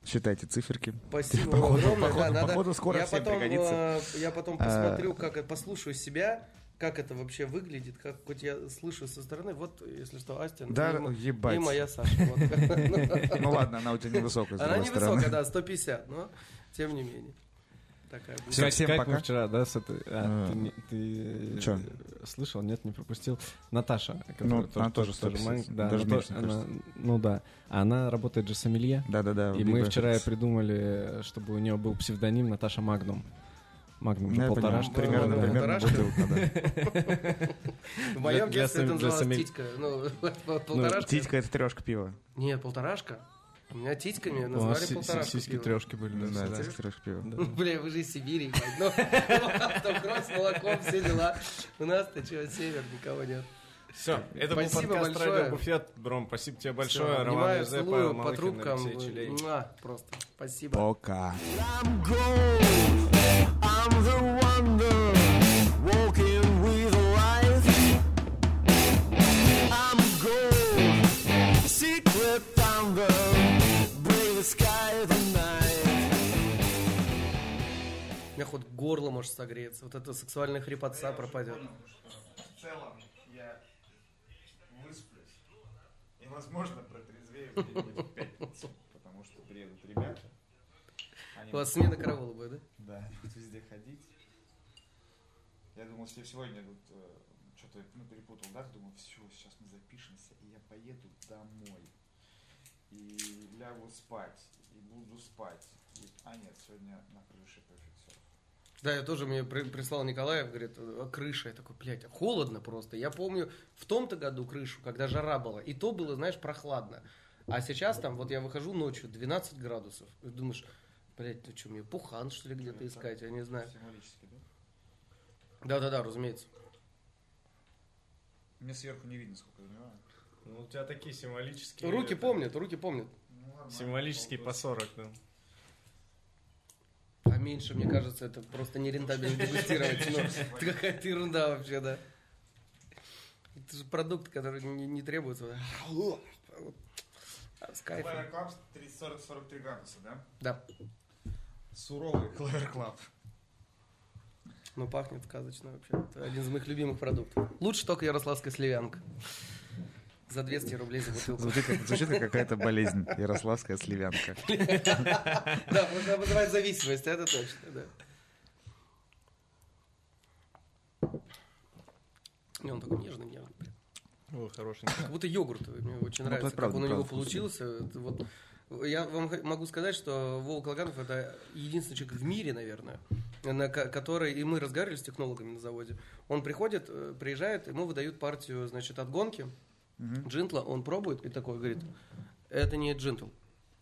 Считайте циферки. Спасибо Походу- огромное. походу- да, надо- походу скоро я всем потом, пригодится. э, я потом А. посмотрю, как послушаю себя, как это вообще выглядит, как хоть я слышу со стороны. Вот, если что, Астин Да, и, ебать. и моя Саша. Ну ладно, она у тебя невысокая, Она невысокая, да, 150, но тем не менее. Такая будет. Всем- всем как пока. мы вчера, да, с этой... а, А. ты, ты, Чё? э, слышал? Нет, не пропустил. Наташа. Ну, которая она тоже 150, маленькая, да, даже она меньше, она- Ну да. Она работает же сомелье. Да-да-да. И мы вчера придумали, чтобы у нее был псевдоним Наташа Магнум. Магнум Ну, же полторашка. Примерно, примерно бутылка, да. В моем для детстве это называлось титька. Ну, полторашка. Титька — это трешка пива. Нет, полторашка. У меня титьками У нас называли си- си- полторашку сиськи пива. трешки были. да, Да, титька трешка пива. Да. Бля, вы же из Сибири. Ну, там кровь с молоком, все дела. У нас-то что, север, никого нет. Все, это Спасибо был подкаст большое. «Радио Буфет». Бром, спасибо тебе большое. Всё, Роман Юзе, Павел целую по трубкам. Алексей Челей. Муа, Просто. Спасибо. Пока. I'm gold. I'm the wonder У меня хоть горло может согреться. Вот эта сексуальная хрипотца пропадет. В целом, я высплюсь. И, возможно, протрезвею где-нибудь в пятницу. Потому что приедут ребята. Они У вас смена караула будет, да? Да, будут везде ходить. Я думал, что сегодня вот что-то ну, перепутал дату, думаю, все, сейчас мы запишемся, и я поеду домой. И лягу спать, и буду спать. И- А нет, сегодня на крыше perfect Да, я тоже мне при- прислал Николаев, говорит, «А крыша. Я такой, блядь, холодно просто. Я помню в том-то году крышу, когда жара была, и то было, знаешь, прохладно. А сейчас там, вот я выхожу ночью, 12 градусов. И думаешь, блядь, ты что, мне пухан, что ли, где-то искать? Я не знаю. Символически, да? Да-да-да, разумеется. Мне сверху не видно, сколько занимаю. Ну, у тебя такие символические... Руки помнят, руки помнят. Символические по 40, да. А меньше, мне кажется, это просто нерентабельно дегустировать. Ну, это какая-то ерунда вообще, да. Это же продукт, который не, не требуется. С кайфом. Клавер Клаб 40-43 градуса, да? Да. Суровый Clover Club. Ну, пахнет сказочно вообще. Это один из моих любимых продуктов. Лучше только ярославская сливянка. За 200 рублей за бутылку. Звучит как, звучит как какая-то болезнь. Ярославская сливянка. Да, можно вызывать зависимость, это точно, да. Не, он такой нежный, нежный. О, хорошенький. Как будто йогурт. Мне очень Ну, нравится, это правда, как он у него получился. Это вот я вам могу сказать, что Вова Калганов это единственный человек в мире, наверное, на ко- который, и мы разговаривали с технологами на заводе, он приходит, э, приезжает, ему выдают партию, значит, от гонки, джинтла, он пробует и такой говорит, это не джинтл.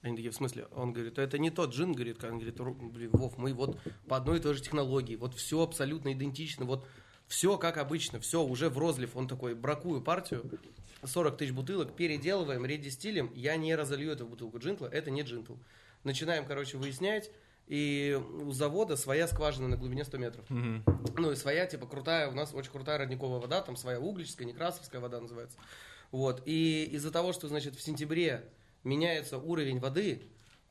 Они такие, в смысле? Он говорит, это не тот джин, говорит, он говорит, «Ру- блин, Вов, мы вот по одной и той же технологии, вот все абсолютно идентично, вот все как обычно, все уже в розлив. Он такой, бракую партию, 40 тысяч бутылок, переделываем, редистилем, я не разолью эту бутылку джинтла, это не джинтл. Начинаем, короче, выяснять, и у завода своя скважина на глубине 100 метров. Ну и своя, типа, крутая, у нас очень крутая родниковая вода, там своя углическая, некрасовская вода называется. Вот, и из-за того, что, значит, в сентябре меняется уровень воды,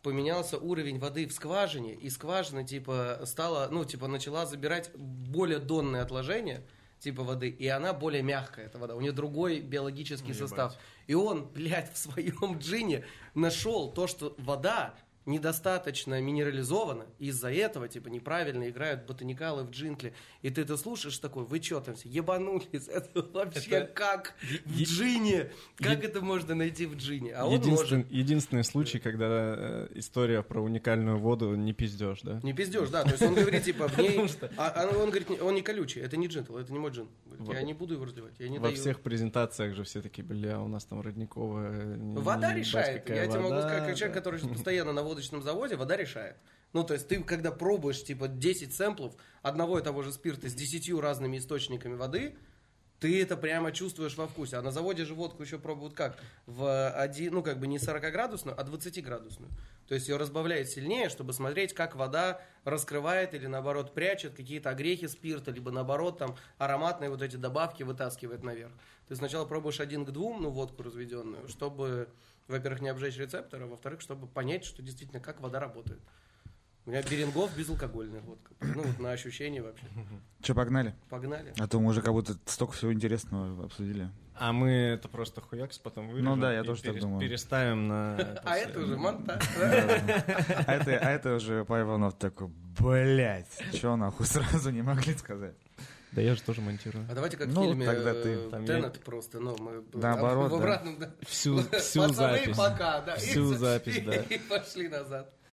поменялся уровень воды в скважине, и скважина, типа, стала, ну, типа, начала забирать более донные отложения, типа воды, и она более мягкая, эта вода. У нее другой биологический состав. И он, блядь, в своем джине нашел то, что вода недостаточно минерализована, и из-за этого, типа, неправильно играют ботаникалы в джинкле. И ты это слушаешь такой, вы что там все, ебанулись? Это вообще Это как в е- джине? Как е- это можно найти в джине? А он Единствен- может. Единственный случай, когда э, история про уникальную воду не пиздешь, да? Не пиздешь, да. То есть он говорит, типа, в ней... А, а он говорит, он не колючий, это не джинтл, это не мой джин. Я не буду его разливать, я не Во всех презентациях же все такие, бля, у нас там родниковая. Вода решает. Я тебе могу сказать, как человек, который постоянно на водочном заводе, вода решает. Ну, то есть ты, когда пробуешь, типа, 10 сэмплов одного и того же спирта с 10 разными источниками воды, ты это прямо чувствуешь во вкусе. А на заводе же водку еще пробуют как? В один, ну, как бы не 40-градусную, а 20-градусную. То есть ее разбавляют сильнее, чтобы смотреть, как вода раскрывает или, наоборот, прячет какие-то огрехи спирта, либо, наоборот, там, ароматные вот эти добавки вытаскивает наверх. Ты сначала пробуешь один к двум, ну, водку разведенную, чтобы, во-первых, не обжечь рецепторы, а во-вторых, чтобы понять, что действительно, как вода работает. У меня Берингов безалкогольная водка. Ну, вот на ощущение вообще. Че, погнали? Погнали. А то мы уже как будто столько всего интересного обсудили. А мы это просто хуякс потом вырежем. Ну да, я тоже так думаю. Переставим на... А это уже монтаж. А это, а это уже Павел Иванов такой, блять, че нахуй сразу не могли сказать. Да я же тоже монтирую. А давайте как в Ну, фильме тогда э, ты. Там Теннет просто, ну, мы Наоборот, в да. обратном, да. Всю, всю Пацаны, запись. пока, да. Всю И- запись, да. И пошли назад.